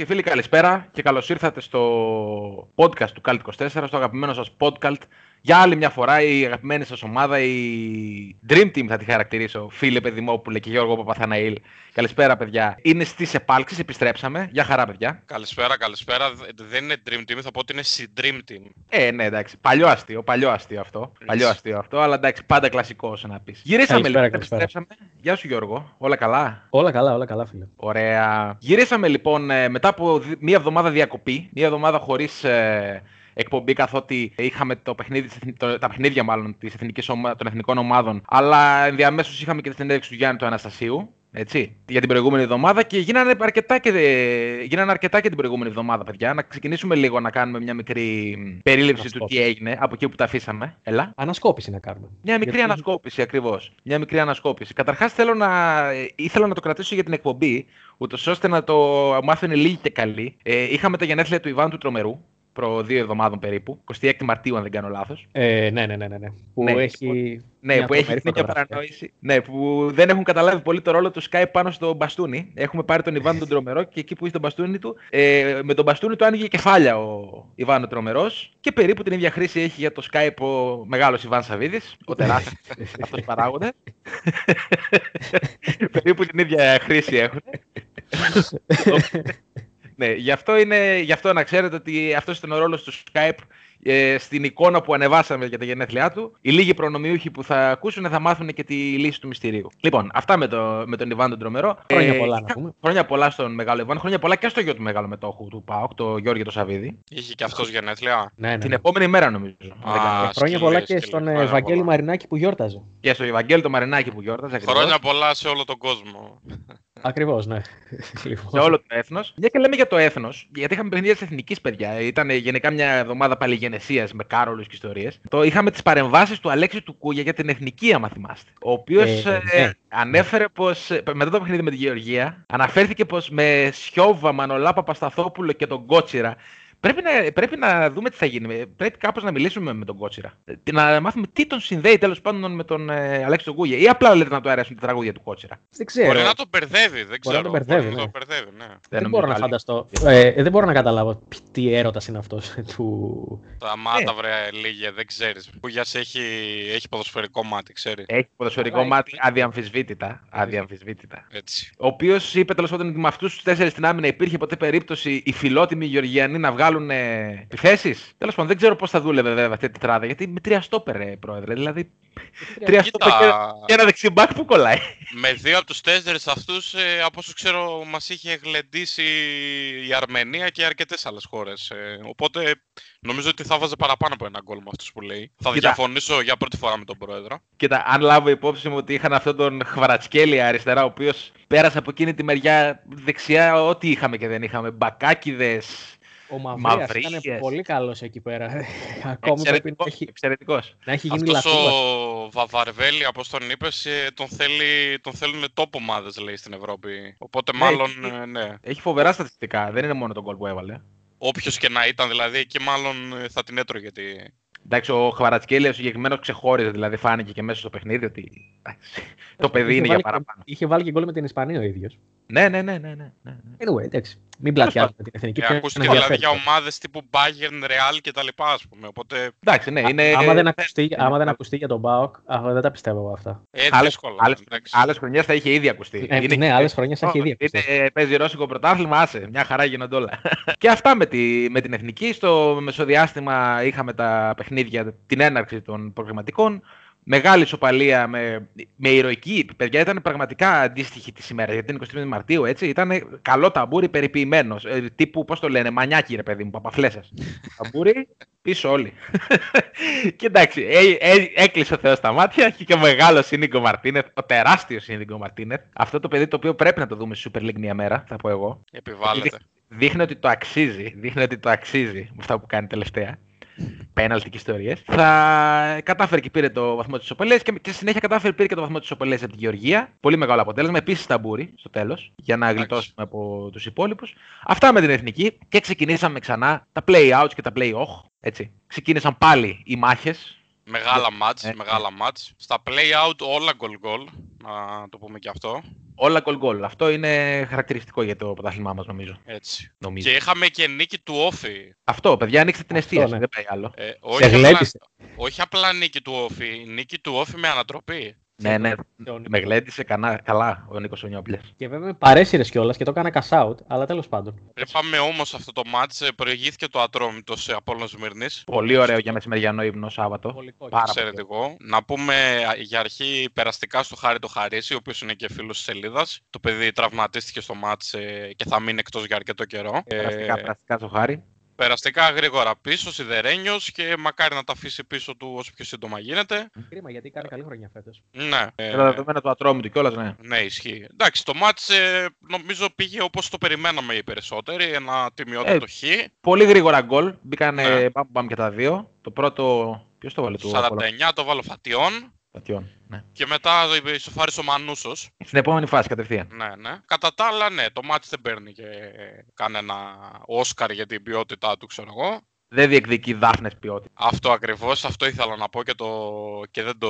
Φίλε και φίλοι, καλησπέρα και καλώς ήρθατε στο podcast του Cult 24, στο αγαπημένο σας podcast. Για άλλη μια φορά η αγαπημένη σας ομάδα, η Dream Team θα τη χαρακτηρίσω, φίλε Παιδημόπουλε και Γιώργο Παπαθαναήλ. Καλησπέρα, παιδιά. Είναι στις επάλξεις, επιστρέψαμε. Για χαρά, παιδιά. Καλησπέρα, καλησπέρα. Δεν είναι Dream Team, θα πω ότι είναι Dream Team. Ε, ναι, εντάξει. Παλιό αστείο, παλιό αστείο αυτό. Παλιό αστείο αυτό, αλλά εντάξει, πάντα κλασικό να πεις. Γυρίσαμε Καλησπέρα, λοιπόν, καλησπέρα. επιστρέψαμε. Γεια σου, Γιώργο. Όλα καλά; Όλα καλά, όλα καλά, φίλε. Ωραία. Γυρίσαμε λοιπόν ε, μετά από δι- μία εβδομάδα διακοπή, μία εβδομάδα χωρίς εκπομπή, καθότι είχαμε το παιχνίδι, της εθνι- το- τα παιχνίδια μάλλον της εθνικής ομα- των εθνικών ομάδων, αλλά ενδιαμέσως είχαμε και τη συνέντευξη του Γιάννη του Αναστασίου. Έτσι, για την προηγούμενη εβδομάδα και γίνανε αρκετά και, ε, γίνανε αρκετά και την προηγούμενη εβδομάδα, παιδιά. Να ξεκινήσουμε λίγο να κάνουμε μια μικρή μ, περίληψη του τι Ανασκόπηση. έγινε από εκεί που τα αφήσαμε. Έλα. Ανασκόπηση να κάνουμε. Μια μικρή Γιατί- ανασκόπηση ακριβώς. Μια μικρή ανασκόπηση. Καταρχάς θέλω να. ε, ήθελα να το κρατήσω για την εκπομπή, ούτως ώστε να το μάθουν λίγοι και καλοί. Ε, είχαμε τα γενέθλια του Ιβάνου του Τρομερού, προ δύο εβδομάδων περίπου. 26 Μαρτίου, αν δεν κάνω λάθος. Ε, ναι, ναι, ναι, ναι, ναι. Που Ναι, έχει. Ναι, μια που έχει τρομερή μια φωτογραφία. παρανόηση. Ναι, που δεν έχουν καταλάβει πολύ το ρόλο του Skype πάνω στο μπαστούνι. Έχουμε πάρει τον Ιβάνο τον Τρομερό και εκεί που είχε τον μπαστούνι του, ε, με τον μπαστούνι του άνοιγε κεφάλια ο Ιβάνο Τρομερός. Και περίπου την ίδια χρήση έχει για το Skype ο μεγάλος Ιβάν Σαββίδης, ο τεράστιος αυτός παράγοντας. περίπου την ίδια χρήση έχουν. Ναι, γι' αυτό, είναι, γι' αυτό να ξέρετε ότι αυτός ήταν ο ρόλος του Skype ε, στην εικόνα που ανεβάσαμε για τα γενέθλιά του. Οι λίγοι προνομιούχοι που θα ακούσουν θα μάθουν και τη λύση του μυστηρίου. Λοιπόν, αυτά με, το, με τον Ιβάν τον Τρομερό. Χρόνια Ε, πολλά, να είχα- πούμε. Χρόνια πολλά στον μεγάλο Ιβάν. Χρόνια πολλά και στο γιο του μεγάλου μετόχου του ΠΑΟΚ, το Γιώργο το Σαββίδη. Είχε και αυτός γενέθλια. Ναι, ναι. Την ναι. επόμενη μέρα νομίζω. αν δεν Α, κάνω λάθος. Και χρόνια σκυλί, πολλά και σκυλί. στον ε, Χρόνια Ευαγγέλη πολλά. Μαρινάκη που γιόρταζε. Και στο Ευαγγέλιο το Μαρινάκη που γιόρταζε. ακριβώς. Χρόνια πολλά σε όλο τον κόσμο. Ακριβώς, ναι. Λοιπόν. σε όλο το έθνος. Μια και λέμε για το έθνος, γιατί είχαμε παιχνίδια της εθνικής παιδιά. Ήταν γενικά μια εβδομάδα παλιγενεσίας με κάρολους και ιστορίες. Το είχαμε τις παρεμβάσεις του Αλέξη του Κούγια για την εθνική, άμα θυμάστε. Ο οποίος Ε, ναι. ανέφερε πως. Μετά το παιχνίδι με τη Γεωργία, αναφέρθηκε πως με Σιώβα, Μανολά, Παπασταθόπουλο και τον Κότσιρα. Πρέπει να, πρέπει να δούμε τι θα γίνει. Πρέπει κάπως να μιλήσουμε με τον Κότσιρα. Ε, Να μάθουμε τι τον συνδέει τέλος πάντων με τον ε, Αλέξη του Κούγια. Ή απλά λέτε να του αρέσουν τα τραγούδια του Κότσιρα. Δεν ξέρω. Μπορεί να τον μπερδεύει, δεν ξέρω. να τον μπερδεύει, Μπορεί να ναι. τον μπερδεύει, ναι. Δεν νομίζω μπορώ να πάλι. φανταστώ. Ε, δεν μπορώ να καταλάβω π- τι έρωτας είναι αυτός του. Τα μάτα, βρε, λίγε, δεν ξέρεις. Που για σε έχει, έχει ποδοσφαιρικό μάτι, ξέρει. Έχει ποδοσφαιρικό Αλλά μάτι αδιαμφισβήτητα. αδιαμφισβήτητα. Έτσι. Ο οποίος είπε τέλος πάντων ότι με αυτούς τους τέσσερις στην άμυνα υπήρχε ποτέ περίπτωση οι φιλότιμοι Γεωργιανοί να βγάλουν επιθέσεις. Τέλος πάντων, δεν ξέρω πώς θα δούλευε βέβαια αυτή η τετράδα. Γιατί με τρία στόπερ, ρε, πρόεδρε. Δηλαδή. Τρία στόπερ και, Κοίτα, και ένα δεξιμπάκ που κολλάει. με δύο από τους τέσσερις αυτούς, ε, από όσο ξέρω, μας είχε γλεντήσει η Αρμενία και αρκετές άλλες χώρες. Ε, οπότε νομίζω ότι θα βάζε παραπάνω από ένα γκολ με αυτούς που λέει. Θα Κοίτα. διαφωνήσω για πρώτη φορά με τον πρόεδρο. Κοίτα, αν λάβω υπόψη μου ότι είχαν αυτόν τον Χβαρατσκέλη αριστερά, ο οποίος πέρασε από εκείνη τη μεριά δεξιά, ό,τι είχαμε και δεν είχαμε. Μπακάκιδες. Ο Μαυρίας Μαυρίες. ήταν πολύ καλός εκεί πέρα. Ακόμη πρέπει να έχει, Εξαιρετικός. να έχει γίνει Αυτός λαθούδα. ο Βαβαρβέλη, όπως τον είπες, ε, τον, θέλει, τον θέλουν top ομάδες, λέει, στην Ευρώπη. Οπότε Ναι, μάλλον, έχει- ε, ναι. Έχει φοβερά στατιστικά. Δεν είναι μόνο τον γκολ που έβαλε. Όποιος και να ήταν, δηλαδή, εκεί μάλλον ε, θα την έτρωγε. τη- Εντάξει, ο Χβαρατσκέλη ο συγκεκριμένο ξεχώριζε, δηλαδή φάνηκε και μέσα στο παιχνίδι ότι εντάξει, το παιδί Είχε είναι για βάλει- παραπάνω. Είχε βάλει και γκολ με την Ισπανία ο ίδιος. Ναι, ναι, ναι, ναι. ναι, ναι. Anyway, εντάξει. Μην πλατιάζουμε την εθνική. Ε, ποιος ακούστηκε είναι δηλαδή για ενδιαφέρον. ομάδες τύπου Bayern, Real και τα λοιπά, ας πούμε. Οπότε, Εντάξει, ναι, είναι. Άμα δεν, ε, ακουστεί, άμα δεν ακουστεί για τον Μπάουκ, δεν τα πιστεύω εγώ αυτά. ε, Άλλες, δύσκολα. άλλες, εντάξει. άλλες χρονιές θα είχε ήδη ακουστεί. Ε, ναι, άλλες χρονιές θα είχε ήδη ακουστεί. Είναι, ε, παίζει ρώσικο πρωτάθλημα, άσε. Μια χαρά γίνονται όλα. και αυτά με, τη, με την εθνική. Στο μεσοδιάστημα είχαμε τα παιχνίδια, την έναρξη των προγραμματικών. Μεγάλη ισοπαλία με, με ηρωική. Παιδιά, ήταν πραγματικά αντίστοιχη τη ημέρα. Γιατί είναι 23 Μαρτίου, έτσι. Ήταν καλό ταμπούρι περιποιημένος. Ε, τύπου, πώς το λένε, μανιάκι, ρε παιδί μου, παπαφλέσσα. ταμπούρι, πίσω όλοι. και εντάξει, ε, ε, έκλεισε ο Θεός τα μάτια και, και ο μεγάλος Ίνιγκο Μαρτίνεθ, ο τεράστιος Ίνιγκο Μαρτίνεθ. Αυτό το παιδί το οποίο πρέπει να το δούμε στη Super League μια μέρα, θα πω εγώ. Επιβάλλεται. δείχνει ότι το αξίζει. Δείχνει ότι το αξίζει με αυτά που κάνει τελευταία. Πέναλτι και ιστορίες. Θα κατάφερε και πήρε το βαθμό της ισοπαλία και, και συνέχεια κατάφερε πήρε και το βαθμό της ισοπαλία από τη Γεωργία. Πολύ μεγάλο αποτέλεσμα. Επίσης ταμπούρι στο τέλος για να γλιτώσουμε από τους υπόλοιπους. Αυτά με την εθνική και ξεκινήσαμε ξανά τα play-outs και τα play-off. Έτσι. Ξεκίνησαν πάλι οι μάχες. Μεγάλα μάτς, Ε, μεγάλα μάτς. Στα play-out όλα goal-goal, να το πούμε και αυτό. Όλα goal goal. Αυτό είναι χαρακτηριστικό για το πρωτάθλημά μας, νομίζω. Έτσι. νομίζω. Και είχαμε και νίκη του Όφη. Αυτό, παιδιά, ανοίξτε την Αυτό, εστίαση. ναι. Δεν πάει άλλο. Ε, Σε όχι, απλά, γλέντισε. όχι απλά νίκη του Όφη, νίκη του Όφη με ανατροπή. Ναι, ναι. Τον- Με γλέντισε κανά- καλά ο Νίκος Ονιόπλε. Και βέβαια με παρέσυρες κιόλας και το έκανα cash out, αλλά τέλος πάντων. Είπαμε όμως αυτό το μάτς, ε, προηγήθηκε το Ατρόμητος σε Απόλλων Σμύρνης. Πολύ ωραίο για μεσημεριανό ύπνο Σάββατο. Πολύ κόκκινο. Πάρα πολύ. Εξαιρετικό. Να πούμε α, για αρχή περαστικά στο Χάρη το Χαρίση, ο οποίος είναι και φίλος της σελίδας. Το παιδί τραυματίστηκε στο μάτς ε, και θα μείνει εκτός για αρκετό καιρό. Περαστικά, Ε, περαστικά στο χάρι. Περαστικά γρήγορα πίσω, σιδερένιος και μακάρι να τα αφήσει πίσω του όσο πιο σύντομα γίνεται. Κρίμα γιατί κάνει καλή χρονιά φέτος. Ναι. Και ε, τα δεδομένα του ατρόμητου κιόλας, ναι. Ναι, ισχύει. Εντάξει, το μάτς ε, νομίζω πήγε όπως το περιμέναμε οι περισσότεροι. Ένα τιμιότατο χ. Πολύ γρήγορα γκολ. Μπήκαν Ναι. μπαμ μπαμ και τα δύο. Το πρώτο. Ποιος το βάλε του 49 το βάλω Φατιών. Πατιών. Ναι. Και μετά ισοφάρισε ο Μανούσος. Στην επόμενη φάση κατευθείαν. Ναι, ναι. Κατά τα άλλα, ναι, το μάτς δεν παίρνει και κανένα Όσκαρ για την ποιότητά του, ξέρω εγώ. Δεν διεκδικεί δάφνες ποιότητας. Αυτό ακριβώς, αυτό ήθελα να πω και, το... και δεν το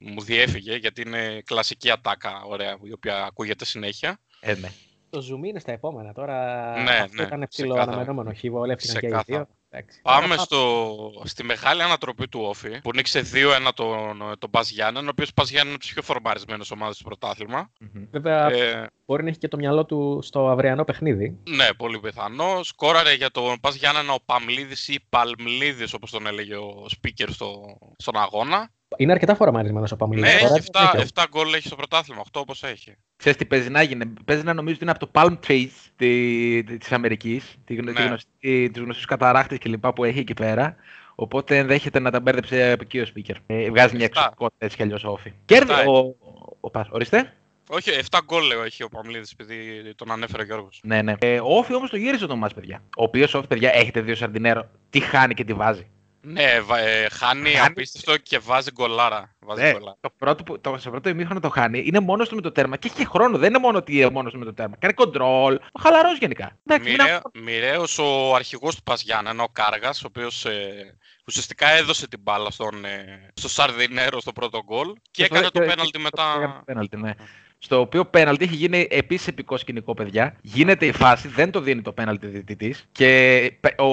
μου διέφυγε, γιατί είναι κλασική ατάκα, ωραία, η οποία ακούγεται συνέχεια. Ε, ναι. Το zoom είναι στα επόμενα. Τώρα Ναι, αυτό ναι, ήταν ψηλό ξεκάθαρα. αναμενόμενο χ. Βολεύτηκαν και οι Ξεκάθαρα. δύο. Εντάξει. Πάμε Τώρα στο... στη μεγάλη ανατροπή του Όφη, που νίξε 2-1 τον, τον Πας Γιάννεν, ο οποίος Πας Γιάννεν είναι από τις πιο φορμαρισμένες ομάδες του πρωτάθλημα. Μμμ. Βέβαια Ε, μπορεί να έχει και το μυαλό του στο αυριανό παιχνίδι. ναι, πολύ πιθανό. Σκόραρε για τον Πας Γιάννεν ο Παμλίδης ή Παλμλίδης, όπως τον έλεγε ο speaker στο, στον αγώνα. Είναι αρκετά φορμαρισμένος ο Παμιλίδη. Ναι, Τώρα έχει δεν 7, έχει. 7 γκολ έχει στο πρωτάθλημα, 8 όπως έχει. Ξέρεις τι παίζει να γίνει. Παίζει να νομίζω ότι είναι από το Palm Trees τη, της Αμερικής, τη, γνω- τη Ναι. γνωστή, τους γνωστούς καταράχτες και λοιπά που έχει εκεί πέρα. Οπότε ενδέχεται να τα μπέρδεψε από εκεί ο speaker. Ε, βγάζει μια Εφτά. εξωτικότητα έτσι κι αλλιώς όφη. Κέρδη Εφτά ο, ο, ο, Πας. Ορίστε. Όχι, 7 γκολ λέω έχει ο Παμλίδης, επειδή τον ανέφερε ο Γιώργος. Ναι, ναι. Ε, ο Όφη όμως το γύρισε το μας, παιδιά. Ο οποίος Όφη, παιδιά, έχετε δύο σαρντινέρο. Τι χάνει και τι βάζει. Ναι, βα- ε, χάνει Χάνει. απίστευτο και βάζει γκολάρα. Βάζει Ναι, γκολάρα. το πρώτο, που- το, στο πρώτο ημίχρονο το χάνει. Είναι μόνος του με το τέρμα και έχει και χρόνο. Δεν είναι μόνο ότι είναι μόνος του με το τέρμα. Κάνει κοντρόλ. Χαλαρός γενικά. Εντάξει, είναι Μοιραίο, μοιραίος ο αρχηγός του Παζιάννενα, ο Κάργας, ο οποίος ε, ουσιαστικά έδωσε την μπάλα στον, ε, στο Σαρδινέρο στο πρώτο γκολ και στο- έκανε το και- πέναλτι και- μετά. έκανε το πέναλτι, ναι. Στο οποίο πέναλτι έχει γίνει επίσης επικό σκηνικό, παιδιά. Γίνεται η φάση, δεν το δίνει το πέναλτι διαιτητής και πε- ο,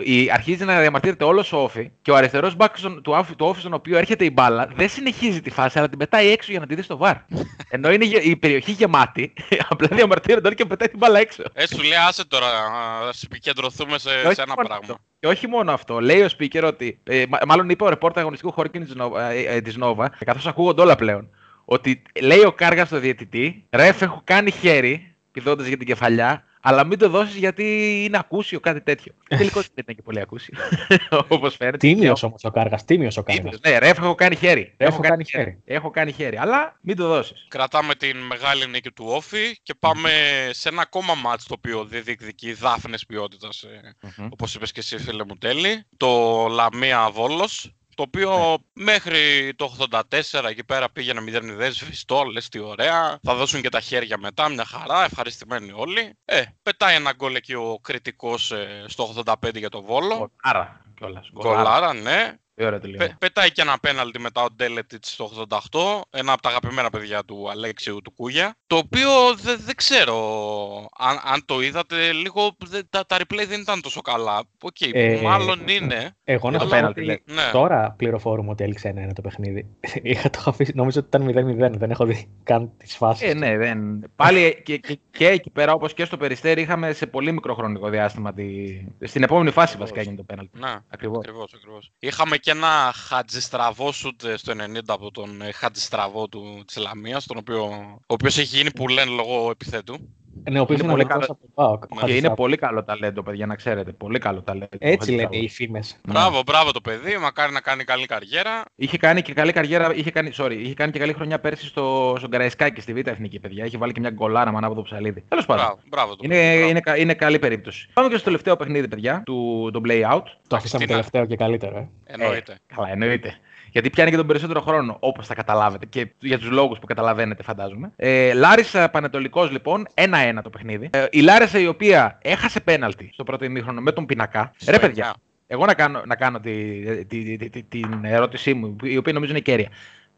η, αρχίζει να διαμαρτύρεται όλος ο Όφη και ο αριστερός μπακ στον- του, Όφη- του Όφη, στον οποίο έρχεται η μπάλα, δεν συνεχίζει τη φάση, αλλά την πετάει έξω για να τη δει στο βαρ. Ενώ είναι γε- η περιοχή γεμάτη, απλά διαμαρτύρονται όλοι και πετάει την μπάλα έξω. Ε, σου λέει άσε τώρα, α, ας επικεντρωθούμε σε, Και όχι σε ένα μόνο πράγμα. αυτό. Και όχι μόνο αυτό. Λέει ο speaker ότι. Ε, μα- μάλλον είπε ο ρεπόρτερ αγωνιστικού χώρου της Νόβα, ε, ε, της Νόβα, καθώς ακούγονται όλα πλέον. Ότι λέει ο Κάργας στο διαιτητή, ρεφ έχω κάνει χέρι, πηδώντας για την κεφαλιά, αλλά μην το δώσεις γιατί είναι ακούσιο κάτι τέτοιο. Τελικώ δεν ήταν και πολύ ακούσιο. Όπως φαίνεται. Τίμιος όμως ο Κάργας. Τίμιος ο Κάργας. Τίμιος. Ναι, ρεφ έχω κάνει χέρι. Έχω κάνει χέρι. Έχω κάνει χέρι. Αλλά μην το δώσεις. Κρατάμε την μεγάλη νίκη του Όφη και πάμε σε ένα ακόμα μάτς το οποίο δεν διεκδικεί δάφνες ποιότητας, ε, όπως είπες και εσύ φίλε μου τέλει. Το Λαμία Βόλος, το οποίο μέχρι το 84 εκεί πέρα πήγαινε 0-0 σβηστό, λες τι ωραία. Θα δώσουν και τα χέρια μετά, μια χαρά, ευχαριστημένοι όλοι. Ε, πετάει ένα γκολ εκεί ο Κρητικός ε, στο 85 για το Βόλο. Άρα κιόλας. Γκολάρα, ναι. Ωραίο τελείωμα. Πε- πετάει και ένα πέναλτι μετά ο Ντέλετιτς στο 88, ένα από τα αγαπημένα παιδιά του Αλέξιου του Κούγια, το οποίο δεν δεν ξέρω αν, αν το είδατε, λίγο δε- τα, τα replay δεν ήταν τόσο καλά. Οκ, Ε, μάλλον είναι. Εγώ να το σου πω πέναλτι, ότι λέει. Ναι. τώρα πληροφορούμε ότι έληξε ένα-ένα το παιχνίδι. Είχα το αφήσει, νομίζω ότι ήταν 0-0. Δεν έχω δει καν τις φάσεις. Ε, ναι, δεν. Πάλι και, και, και εκεί πέρα, όπως και στο περιστέρι, είχαμε σε πολύ μικρό χρονικό διάστημα. Τη... Στην επόμενη φάση βασικά έγινε το πέναλτι. Ναι, Ακριβώς. ακριβώς, ακριβώς. Είχαμε και ένα χατζιστραβό σουτ ε, στο 90 από τον ε, χατζιστραβό του της Λαμίας, τον οποίο, ο οποίος έχει γίνει που λένε λόγω επιθέτου. Ναι, ο οποίος Είναι είναι, πολύ πολύ καλό. από τον ΠΑΟΚ. ο Και είναι Χατζησάπ. πολύ καλό ταλέντο, παιδιά, να ξέρετε. Πολύ καλό ταλέντο. ο Έτσι λένε Χατζησάπ. οι φήμες. Μπράβο, μπράβο το παιδί. Μακάρι να κάνει καλή καριέρα. Είχε κάνει και καλή καριέρα, είχε κάνει, sorry, είχε κάνει και καλή χρονιά πέρσι στο, στον Καραϊσκάκη, στη Β' Εθνική, παιδιά. Είχε βάλει και μια γκολάρα με ανάποδο ψαλίδι. Τέλος πάντων. Μπράβο, μπράβο το Είναι, παιδί. μπράβο. είναι, κα- είναι καλή περίπτωση. Πάμε και στο τελευταίο παιχνίδι, παιδιά, του, το play out. Το αφήσαμε Τι να- τελευταίο και καλύτερο. Ε. Εννοείται. Καλά, εννοείται. Γιατί πιάνει και τον περισσότερο χρόνο, όπως θα καταλάβετε και για τους λόγους που καταλαβαίνετε, φαντάζομαι. Ε, Λάρισα Πανετολικός, λοιπόν, 1-1 το παιχνίδι. Ε, η Λάρισα η οποία έχασε πέναλτι στο πρώτο ημίχρονο με τον Πινακά. Ρε, παιδιά, εγώ να κάνω, να κάνω τη, τη, τη, τη- την ερώτησή μου, η οποία νομίζω είναι κέρια.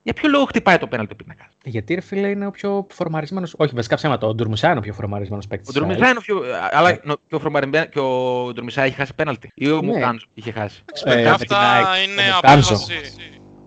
Για ποιο λόγο χτυπάει το πέναλτι ο Πινακάς; Γιατί ρε φίλε είναι ο πιο φορμαρισμένο. Όχι, βασικά ψέματα. Ο Ντουρμουσά είναι ο πιο φορμαρισμένος παίκτης. Ο Ντουρμισά είναι ο πιο. Αλλά Ναι. νο- και ο, Φρομαριμbe- και ο Ντουρμισά έχει χάσει πέναλτι. Ή ο Ναι. Μουκάντζο είχε χάσει. Ε, με την Αυτά ΑΕΚ, είναι ο Μουκάντζο. απόφαση.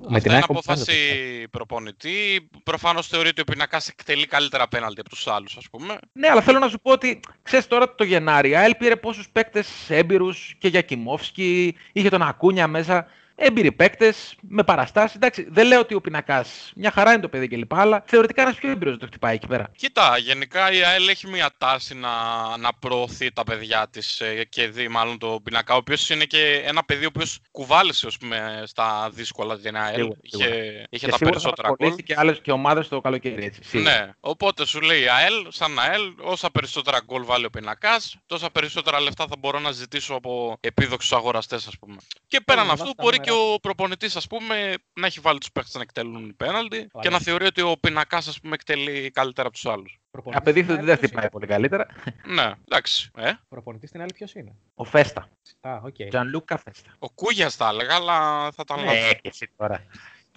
Με Αυτά την είναι ΑΕΚ ο απόφαση Μουκάντζο προπονητή. Προφανώς θεωρείται ότι ο πινακάς εκτελεί καλύτερα πέναλτι από τους άλλους, ας πούμε. Ναι, αλλά θέλω να σου πω ότι ξέρεις τώρα το Γενάρη, η ΑΕΛ πήρε πόσους παίκτες έμπειρους και για Κιμόφσκι, είχε τον Ακούνια μέσα. Έμπειροι παίκτες, με παραστάσεις. Εντάξει, δεν λέω ότι ο πινακάς μια χαρά είναι το παιδί κλπ. Αλλά θεωρητικά ένας πιο έμπειρος το χτυπάει εκεί πέρα. Κοίτα, γενικά η ΑΕΛ έχει μια τάση να, να προωθεί τα παιδιά της και δει μάλλον το πινακά, ο οποίος είναι και ένα παιδί ο οποίος κουβάλισε ας πούμε, στα δύσκολα την ΑΕΛ. Σίγουρα, είχε σίγουρα. είχε και τα σίγουρα θα περισσότερα γκολ. απασχολήσει και άλλες και ομάδες το καλοκαίρι. Έτσι, σίγουρα. Ναι, οπότε σου λέει η ΑΕΛ, σαν ΑΕΛ, όσα περισσότερα γκολ βάλει ο πινακάς, τόσα περισσότερα λεφτά θα μπορώ να ζητήσω από επίδοξους αγοραστές, ας πούμε. Και πέραν με αυτού, βάση τα μπορεί νούμερα. Και ο προπονητής, ας πούμε, να έχει βάλει τους παίχτες να εκτελούν πέναλτι και Ωραία. να θεωρεί ότι ο Πινακάς, ας πούμε, εκτελεί καλύτερα από τους άλλους. Απεδείχθη ότι δεν χτυπάει πολύ καλύτερα. Ναι, εντάξει. Ε. Προπονητής στην άλλη ποιος είναι; Ο Φέστα. Α, οκ. Τζανλούκα Φέστα. Ο Κούγιας τα έλεγα, αλλά θα τα Ναι, λάβω. και εσύ τώρα.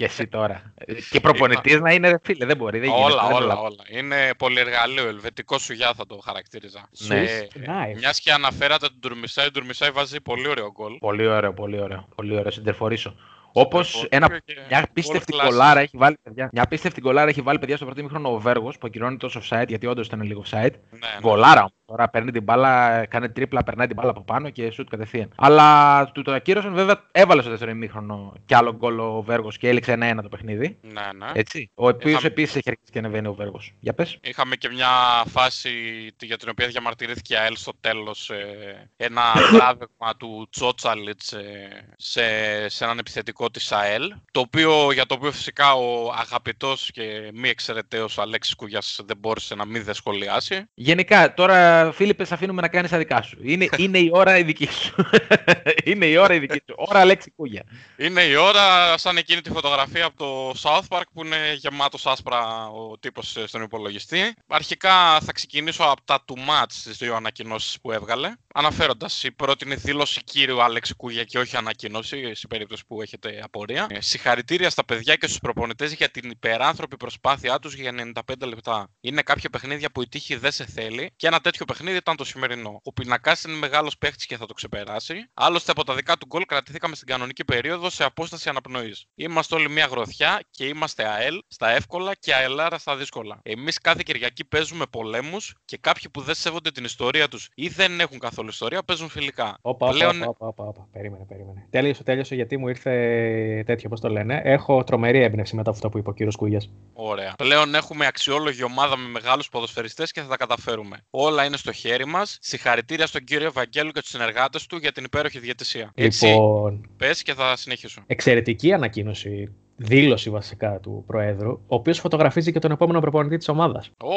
Και εσύ τώρα. και προπονητής να είναι ρε φίλε, δεν μπορεί. Δεν γίνεται, Όλα, δεν όλα, προλαβαίνω. όλα. Είναι πολυεργαλείο. Ελβετικό σουγιά θα το χαρακτήριζα. Ναι. Nice. Μιας και αναφέρατε τον Τουρμισάη, ο Τουρμισάη βάζει πολύ ωραίο γκολ. Πολύ ωραίο, πολύ ωραίο. Πολύ ωραίο. Συντερφορήσω. Όπως Συντερφορήσω ένα, και μια απίστευτη world class. κολάρα έχει βάλει παιδιά. Μια απίστευτη κολάρα έχει βάλει παιδιά στο πρώτο μήχρονο ο Βέργος που ακυρώνει το offside γιατί όντως ήταν λίγο offside. Ναι, ναι. Γκολάρα όμως. Τώρα παίρνει την μπάλα, κάνει τρίπλα, περνάει την μπάλα από πάνω και σουτ κατευθείαν. Αλλά του το ακύρωσαν βέβαια, έβαλε στο δεύτερο ημίχρονο κι άλλο γκολ ο Βέργος και έληξε ένα-ένα το παιχνίδι. Ναι, ναι. Έτσι. Ο οποίος Είχαμε- επίσης έχει αρχίσει και ανεβαίνει ο Βέργος. Για πες. Είχαμε και μια φάση τη- για την οποία διαμαρτυρήθηκε η ΑΕΛ στο τέλος. ε, ένα τράβεγμα του Τσότσαλιτς ε, σε, σε έναν επιθετικό της ΑΕΛ. Το οποίο, για το οποίο φυσικά ο αγαπητός και μη εξαιρεταίος Αλέξης Κούγιας δεν μπόρεσε να μην δε σχολιάσει. Γενικά, τώρα Φίλιππε, σε αφήνουμε να κάνεις τα δικά σου. Είναι, είναι η ώρα η δική σου. είναι η ώρα η δική σου. Ώρα Αλέξη Κούγια. Είναι η ώρα σαν εκείνη τη φωτογραφία από το South Park που είναι γεμάτος άσπρα ο τύπος ε, στον υπολογιστή. Αρχικά θα ξεκινήσω από τα του match στις δύο ανακοινώσεις που έβγαλε. Αναφέροντας, η πρώτη είναι δήλωση κύριου Άλεξη Κούγια και όχι ανακοίνωση, σε περίπτωση που έχετε απορία. Ε, Συγχαρητήρια στα παιδιά και στους προπονητές για την υπεράνθρωπη προσπάθειά τους για 95 λεπτά. Είναι κάποια παιχνίδια που η τύχη δεν σε θέλει και ένα τέτοιο παιχνίδι ήταν το σημερινό. Ο Πινακάς είναι μεγάλος παίχτης και θα το ξεπεράσει. Άλλωστε από τα δικά του γκολ κρατηθήκαμε στην κανονική περίοδο σε απόσταση αναπνοής. Είμαστε όλοι μια γροθιά και είμαστε ΑΕΛ στα εύκολα και ΑΕΛάρα στα δύσκολα. Εμείς κάθε Κυριακή παίζουμε πολέμους και κάποιοι που δεν σέβονται την ιστορία τους ή δεν έχουν καθόλου ιστορία παίζουν φιλικά. Όπα, όπα, Πλέον- όπα, όπα, όπα, Περίμενε, περίμενε. Τέλειωσε, τέλειωσε γιατί μου ήρθε τέτοιο, πώς το λένε. Έχω τρομερή έμπνευση μετά από αυτό που είπε ο κύριος Κούγιας. Ωραία. Πλέον έχουμε αξιόλογη ομάδα με μεγάλους ποδοσφαιριστές και θα τα καταφέρουμε. Όλα είναι στο χέρι μας. Συγχαρητήρια στον κύριο Ευαγγέλου και τους συνεργάτες του για την υπέροχη διαιτησία. Έτσι, Λοιπόν, πες και θα συνεχίσω. εξαιρετική ανακοίνωση, δήλωση βασικά του Προέδρου, ο οποίος φωτογραφίζει και τον επόμενο προπονητή της ομάδας. Ω,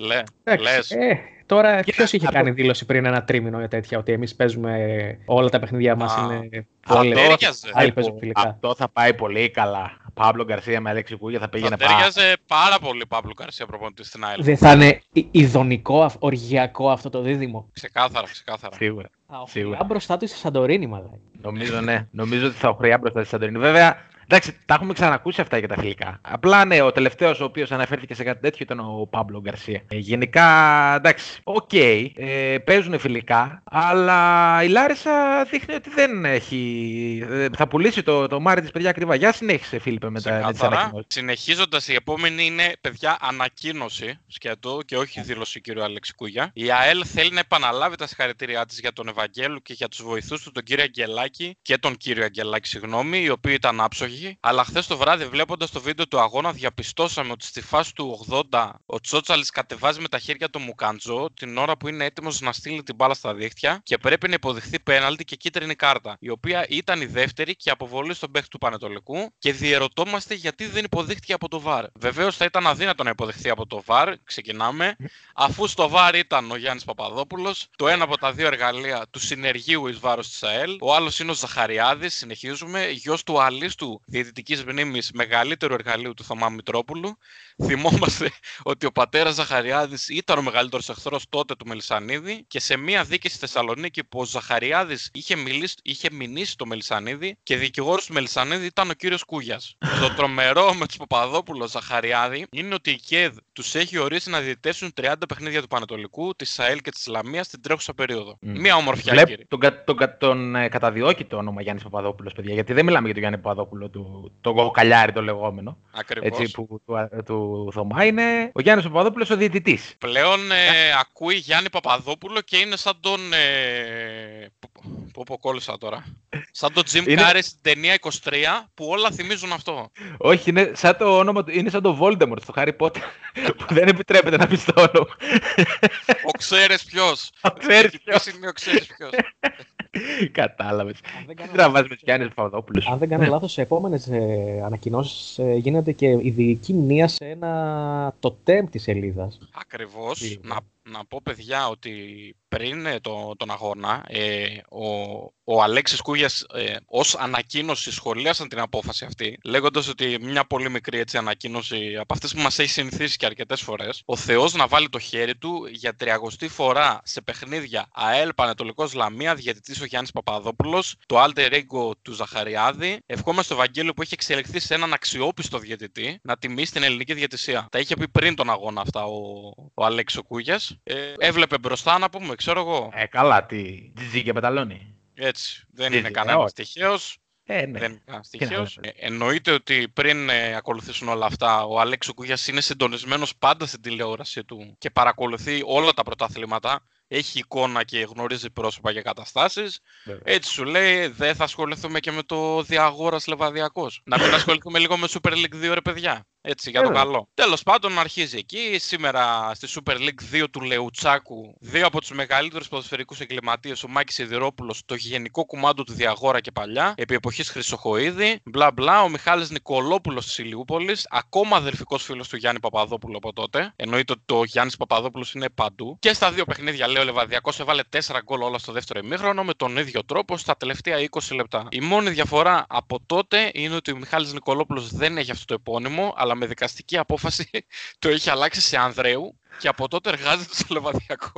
λέ, λες. Ε, τώρα Κοίτα, ποιος είχε αυτό- κάνει δήλωση πριν ένα τρίμηνο για τέτοια, ότι εμείς παίζουμε όλα τα παιχνίδια μας Α, είναι. θα Όλοι τέριαζε. άλλοι παίζουν φιλικά. Αυτό θα πάει πολύ καλά. Παύλο Γκαρσία με Αλέξη Κούγια θα Θα πήγαινε πάρα. τέριαζε πάρα πολύ Παύλο Καρσία προπονητή στην ΑΕΛ. Δεν θα είναι ι- ειδονικό, αυ- οργιακό αυτό το δίδυμο. Ξεκάθαρα, ξεκάθαρα. Σίγουρα. Α, ο Σίγουρα. Φουλά μπροστά του στη Σαντορίνη, μαλάκα. Νομίζω ναι. Νομίζω ότι θα χρειά μπροστά στη Σαντορίνη. Βέβαια, εντάξει, τα έχουμε ξανακούσει αυτά για τα φιλικά. Απλά ναι, ο τελευταίος ο οποίος αναφέρθηκε σε κάτι τέτοιο ήταν ο Πάμπλο Γκαρσία. Ε, γενικά, εντάξει, οκ, ε, παίζουν φιλικά, αλλά η Λάρισα δείχνει ότι δεν έχει. ε, θα πουλήσει το, το τομάρι της παιδιά ακριβά. Για συνέχισε, Φίλιππε, με, τα, με τις Ξεκάθαρα. ανακοινώσεις. Συνεχίζοντας, η επόμενη είναι παιδιά ανακοίνωση σκέτο και όχι δήλωση κ. Αλέξη Κούγια. Η ΑΕΛ θέλει να επαναλάβει τα συγχαρητήριά της για τον Ευαγγέλου και για τους βοηθούς του, τον κύριο Αγγελάκη και τον κύριο Αγγελάκη, συγγνώμη, οι οποίοι ήταν άψογοι όλοι. Αλλά χθες το βράδυ, βλέποντας το βίντεο του αγώνα, διαπιστώσαμε ότι στη φάση του 80 ο Τσότσαλης κατεβάζει με τα χέρια τον Μουκάντζο την ώρα που είναι έτοιμος να στείλει την μπάλα στα δίχτυα και πρέπει να υποδειχθεί πέναλτι και κίτρινη κάρτα, η οποία ήταν η δεύτερη και αποβολή στον παίχτη του Πανετολικού και διερωτόμαστε γιατί δεν υποδείχτηκε από το ΒΑΡ. Βεβαίως θα ήταν αδύνατο να υποδεχθεί από το ΒΑΡ, ξεκινάμε, αφού στο ΒΑΡ ήταν ο Γιάννης Παπαδόπουλος, το ένα από τα δύο εργαλεία του συνεργείου εις βάρος της ΑΕΛ, ο άλλος είναι ο Ζαχαριάδης, συνεχίζουμε, γιος του αλίστου διαιτητική μνήμη μεγαλύτερου εργαλείου του Θωμά Μητρόπουλου. Θυμόμαστε ότι ο πατέρας Ζαχαριάδης ήταν ο μεγαλύτερος εχθρός τότε του Μελισανίδη και σε μία δίκη στη Θεσσαλονίκη που ο Ζαχαριάδης είχε, είχε μηνύσει το Μελισανίδη και δικηγόρος του Μελισανίδη ήταν ο κύριος Κούγιας. το τρομερό με τους Παπαδόπουλο Ζαχαριάδη είναι ότι η ΚΕΔ τους έχει ορίσει να διαιτητεύσουν 30 παιχνίδια του Πανετολικού, τη ΣΑΕΛ και της Λαμίας στην τρέχουσα περίοδο. Μία ομορφιά, Βλέπ, κύριε. Τον, κα- τον, κα- τον ε, καταδιώκει το όνομα Γιάννης Παπαδόπουλος, παιδιά. Γιατί δεν μιλάμε για τον Γιάννη Παπαδόπουλο, του, τον κοκαλιάρι το λεγόμενο. Ακριβώς. Έτσι, που, του, του Θωμά είναι ο Γιάννης Παπαδόπουλος ο διαιτητής. Πλέον ε, ακούει Γιάννη Παπαδόπουλο και είναι σαν τον. Ε, πού πού κόλλησα τώρα. Σαν τον Jim Είναι- Carrey στην ταινία 23 που όλα θυμίζουν αυτό. Όχι, είναι σαν το όνομα του, είναι σαν το Voldemort στο Harry Potter. που δεν επιτρέπεται να πει το όνομα. Ο ξέρεις ποιος. Ο ξέρεις ποιος. είναι ο ξέρεις ποιος. Κατάλαβε. δεν Τι κάνω τραβά με τους Γιάννης Παπαδόπουλους. Αν δεν κάνω λάθος, σε επόμενες ε, ανακοινώσεις ε, γίνεται και ειδική μνήμα σε ένα τοτέμ της σελίδας. Ακριβώς. Τι. Να, να πω παιδιά ότι πριν ε, το, τον αγώνα ε, ο, ο Αλέξης Κούγιας ε, ως ανακοίνωση σχολίασαν την απόφαση αυτή λέγοντας ότι μια πολύ μικρή έτσι, ανακοίνωση από αυτές που μας έχει συνηθίσει και αρκετές φορές ο Θεός να βάλει το χέρι του για τριαγωστή φορά σε παιχνίδια ΑΕΛ Πανετολικός Λαμίας διαιτητής ο Γιάννης Παπαδόπουλος το Alter Ego του Ζαχαριάδη ευχόμαστε στο Ευαγγέλιο που έχει εξελιχθεί σε έναν αξιόπιστο διαιτητή να τιμήσει την ελληνική διαιτησία. Τα είχε πει πριν τον αγώνα αυτά ο, ο Αλέξης ο Κούγιας. Ε, έβλεπε μπροστά να πούμε, ξέρω εγώ. Ε, καλά, τι. Τζιτζί και πεταλώνει. Έτσι. Δεν Τι, είναι τι, κανένας όχι. τυχαίο. Ε, ναι. Δεν είναι κανένας Τι να τυχαίο. λέμε. εννοείται ότι πριν ε, ακολουθήσουν όλα αυτά, ο Αλέξο Κούγια είναι συντονισμένος πάντα στην τηλεόραση του και παρακολουθεί όλα τα πρωτάθληματα. Έχει εικόνα και γνωρίζει πρόσωπα και καταστάσεις. Βέβαια. Έτσι σου λέει, δεν θα ασχοληθούμε και με το διαγόρα Λεβαδιακό. Να μην ασχοληθούμε λίγο με Super League 2, ρε παιδιά. Έτσι, για το Βέβαια. καλό. Τέλος πάντων, αρχίζει εκεί. Σήμερα στη Super League 2 του Λεουτσάκου, δύο από τους μεγαλύτερους ποδοσφαιρικούς εγκληματίες, ο Μάκης Σιδηρόπουλος, το γενικό κουμάντο του Διαγόρα και παλιά, επί εποχής Χρυσοχοίδη, μπλα μπλα, ο Μιχάλης Νικολόπουλος της Ηλιούπολης, ακόμα αδερφικός φίλος του Γιάννη Παπαδόπουλου από τότε. Εννοείται ότι το Γιάννης Παπαδόπουλος είναι παντού. Και στα δύο παιχνίδια, λέει ο Λεβαδιακός, έβαλε 4 γκολ όλα στο δεύτερο ημίχρονο με τον ίδιο τρόπο στα τελευταία 20 λεπτά. Η μόνη διαφορά από τότε είναι ότι ο Μιχάλης Νικολόπουλος δεν έχει αυτό το επώνυμο, αλλά με δικαστική απόφαση το έχει αλλάξει σε Ανδρέου και από τότε εργάζεται στο Λεβαδιακό.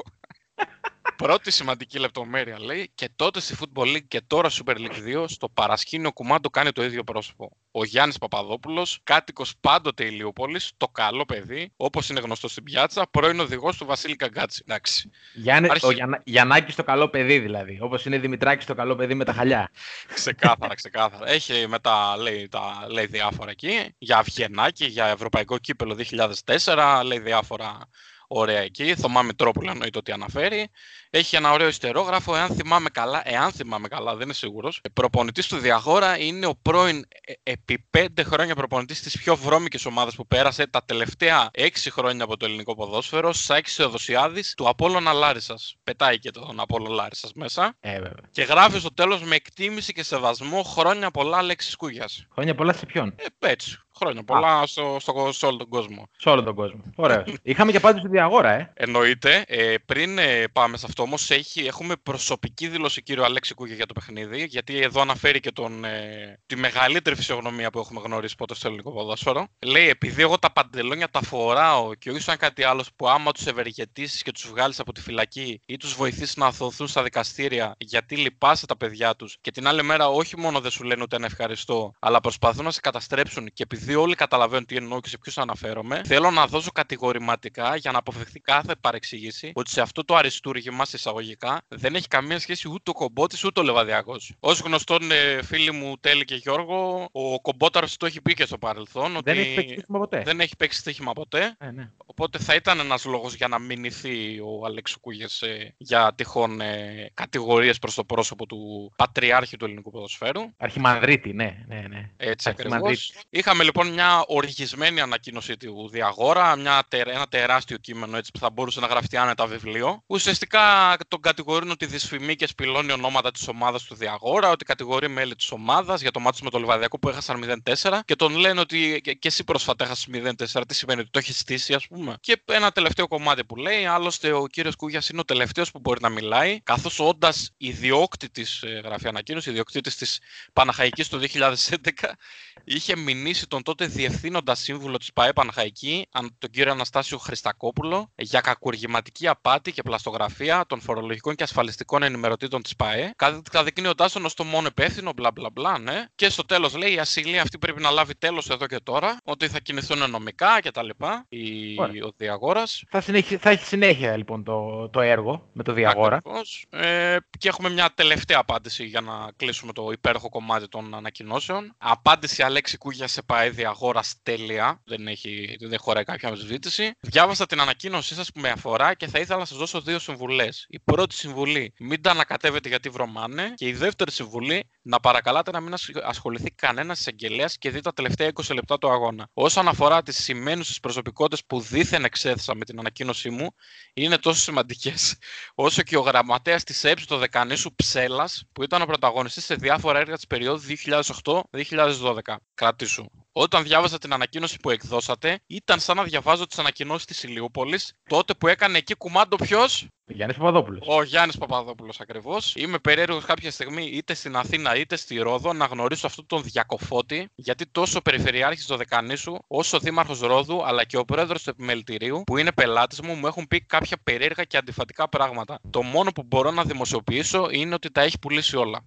Πρώτη σημαντική λεπτομέρεια λέει και τότε στη Football League και τώρα Super League 2 στο παρασκήνιο κουμάντο κάνει το ίδιο πρόσωπο. Ο Γιάννης Παπαδόπουλος, κάτοικος πάντοτε Ηλιούπολη, το καλό παιδί, όπως είναι γνωστό στην πιάτσα, πρώην οδηγός του Βασίλη Καγκάτση. Εντάξει. Γιάννη, Άρχι- Ο Γιαννα... Γιαννάκης το καλό παιδί δηλαδή. Όπως είναι Δημητράκης το καλό παιδί με τα χαλιά. Ξεκάθαρα, ξεκάθαρα. Έχει μετά λέει, τα, λέει διάφορα εκεί. Για Αυγενάκη, για Ευρωπαϊκό Κύπελο 2004, λέει διάφορα ωραία εκεί. Θωμά Μητρόπουλο εννοείται ότι αναφέρει. Έχει ένα ωραίο ιστερόγραφο, εάν θυμάμαι καλά, εάν θυμάμαι καλά, δεν είμαι σίγουρος. Προπονητής του Διαγόρα είναι ο πρώην ε, επί πέντε χρόνια προπονητής της πιο βρώμικης ομάδας που πέρασε τα τελευταία έξι χρόνια από το ελληνικό ποδόσφαιρο, Σάκης Θεοδοσιάδης του Απόλλωνα Λάρισας. Πετάει και τον Απόλλωνα Λάρισας μέσα. Ε, βέβαια. Και γράφει στο τέλος με εκτίμηση και σεβασμό χρόνια πολλά λέξη Κούγιας. Χρόνια πολλά σε ποιον; Ε, έτσι. Χρόνια πολλά στο, στο, σε όλο τον κόσμο. Σε όλο τον κόσμο. Ωραίο. Είχαμε και πάντως τη διαγόρα, ε. Εννοείται. Ε, πριν ε, πάμε σε αυτό όμως, έχουμε προσωπική δήλωση κύριο Αλέξη Κούγια για το παιχνίδι. Γιατί εδώ αναφέρει και τον, ε, τη μεγαλύτερη φυσιογνωμία που έχουμε γνωρίσει ποτέ στο ελληνικό ποδόσφαιρο. Λέει, επειδή εγώ τα παντελόνια τα φοράω και όχι σαν κάτι άλλο που άμα τους ευεργετήσεις και τους βγάλεις από τη φυλακή ή τους βοηθήσει να αθωθούν στα δικαστήρια γιατί λυπάσαι τα παιδιά τους και την άλλη μέρα όχι μόνο δεν σου λένε ούτε ένα ευχαριστώ, αλλά προσπαθούν να σε καταστρέψουν και επειδή επειδή όλοι καταλαβαίνουν τι εννοώ και σε ποιους αναφέρομαι, θέλω να δώσω κατηγορηματικά για να αποφευχθεί κάθε παρεξήγηση ότι σε αυτό το αριστούργημα, σε εισαγωγικά, δεν έχει καμία σχέση ούτε ο κομπότης ούτε ο λεβαδιακός. Ω γνωστόν, ε, φίλοι μου Τέλη και Γιώργο, ο κομπόταρο το έχει πει και στο παρελθόν. Δεν ότι έχει παίξει στοίχημα ποτέ. Δεν έχει παίξει στοίχημα ποτέ. Ε, ναι. Οπότε θα ήταν ένας λόγος για να μηνυθεί ο Αλέξου Κούγες για τυχόν ε, κατηγορίες προς το πρόσωπο του πατριάρχη του ελληνικού ποδοσφαίρου. Αρχιμανδρίτη, ναι, ναι, ναι. Έτσι ακριβώς. Αρχιμανδρίτη. Είχαμε λοιπόν μια οργισμένη ανακοίνωση του Διαγόρα, μια, τε- ένα τεράστιο κείμενο έτσι, που θα μπορούσε να γραφτεί άνετα βιβλίο. Ουσιαστικά τον κατηγορούν ότι δυσφημεί και σπηλώνει ονόματα της ομάδας του Διαγόρα, ότι κατηγορεί μέλη της ομάδας για το μάτι με το Λιβαδιακό που έχασαν 0-4 και τον λένε ότι και, και εσύ πρόσφατα έχασες 0-4. Τι σημαίνει ότι το έχεις στήσει, ας πούμε. Και ένα τελευταίο κομμάτι που λέει, άλλωστε ο κύριος Κούγιας είναι ο τελευταίος που μπορεί να μιλάει, καθώς όντας ιδιόκτητη, γράφει ανακοίνωση, ιδιοκτήτης της Παναχαϊκής το 2011, είχε μηνύσει τον τότε διευθύνοντα σύμβουλο της ΠαΕ Παναχαϊκή, αν- τον κύριο Αναστάσιο Χριστακόπουλο, για κακουργηματική απάτη και πλαστογραφία των φορολογικών και ασφαλιστικών ενημερωτήτων της ΠαΕ, καταδεικνύοντά τον ως το μόνο υπεύθυνο, μπλα μπλα μπλα, ναι. Και στο τέλος λέει: Η ασυλία αυτή πρέπει να λάβει τέλος εδώ και τώρα, ότι θα κινηθούν νομικά κτλ. Η... Ωραία. Ο Διαγόρας. Θα, συνεχι... θα έχει συνέχεια λοιπόν το, το έργο με το Διαγόρα. Ακριβώς. Ε, και έχουμε μια τελευταία απάντηση για να κλείσουμε το υπέροχο κομμάτι των ανακοινώσεων. Απάντηση Αλέξη Κούγια σε ΠαΕ Διαγόρα τέλεια. Δεν, έχει, δεν χωράει κάποια αμφισβήτηση. Διάβασα την ανακοίνωσή σας που με αφορά και θα ήθελα να σας δώσω δύο συμβουλές. Η πρώτη συμβουλή, μην τα ανακατεύετε γιατί βρωμάνε. Και η δεύτερη συμβουλή, να παρακαλάτε να μην ασχ- ασχοληθεί κανένας εισαγγελέας και δει τα τελευταία 20 λεπτά του αγώνα. Όσον αφορά τις σημαίνουσες προσωπικότητες που δίθεν εξέθεσα με την ανακοίνωσή μου, είναι τόσο σημαντικές όσο και ο γραμματέας της ΕΠΣ το Δεκανήσου Ψέλας, που ήταν ο πρωταγωνιστής σε διάφορα έργα της περίοδου 2008-2012. Κρατήσου. Όταν διάβαζα την ανακοίνωση που εκδώσατε, ήταν σαν να διαβάζω τις ανακοινώσεις της Ηλιούπολης, τότε που έκανε εκεί κουμάντο ποιος; Γιάννης Παπαδόπουλος. Ο Γιάννης Παπαδόπουλος ακριβώς. Είμαι περίεργος κάποια στιγμή είτε στην Αθήνα είτε στη Ρόδο να γνωρίσω αυτόν τον διακοφώτη, γιατί τόσο ο Περιφερειάρχης του Δεκανήσου, όσο ο Δήμαρχος Ρόδου, αλλά και ο πρόεδρος του Επιμελητηρίου, που είναι πελάτης μου, μου έχουν πει κάποια περίεργα και αντιφατικά πράγματα. Το μόνο που μπορώ να δημοσιοποιήσω είναι ότι τα έχει πουλήσει όλα.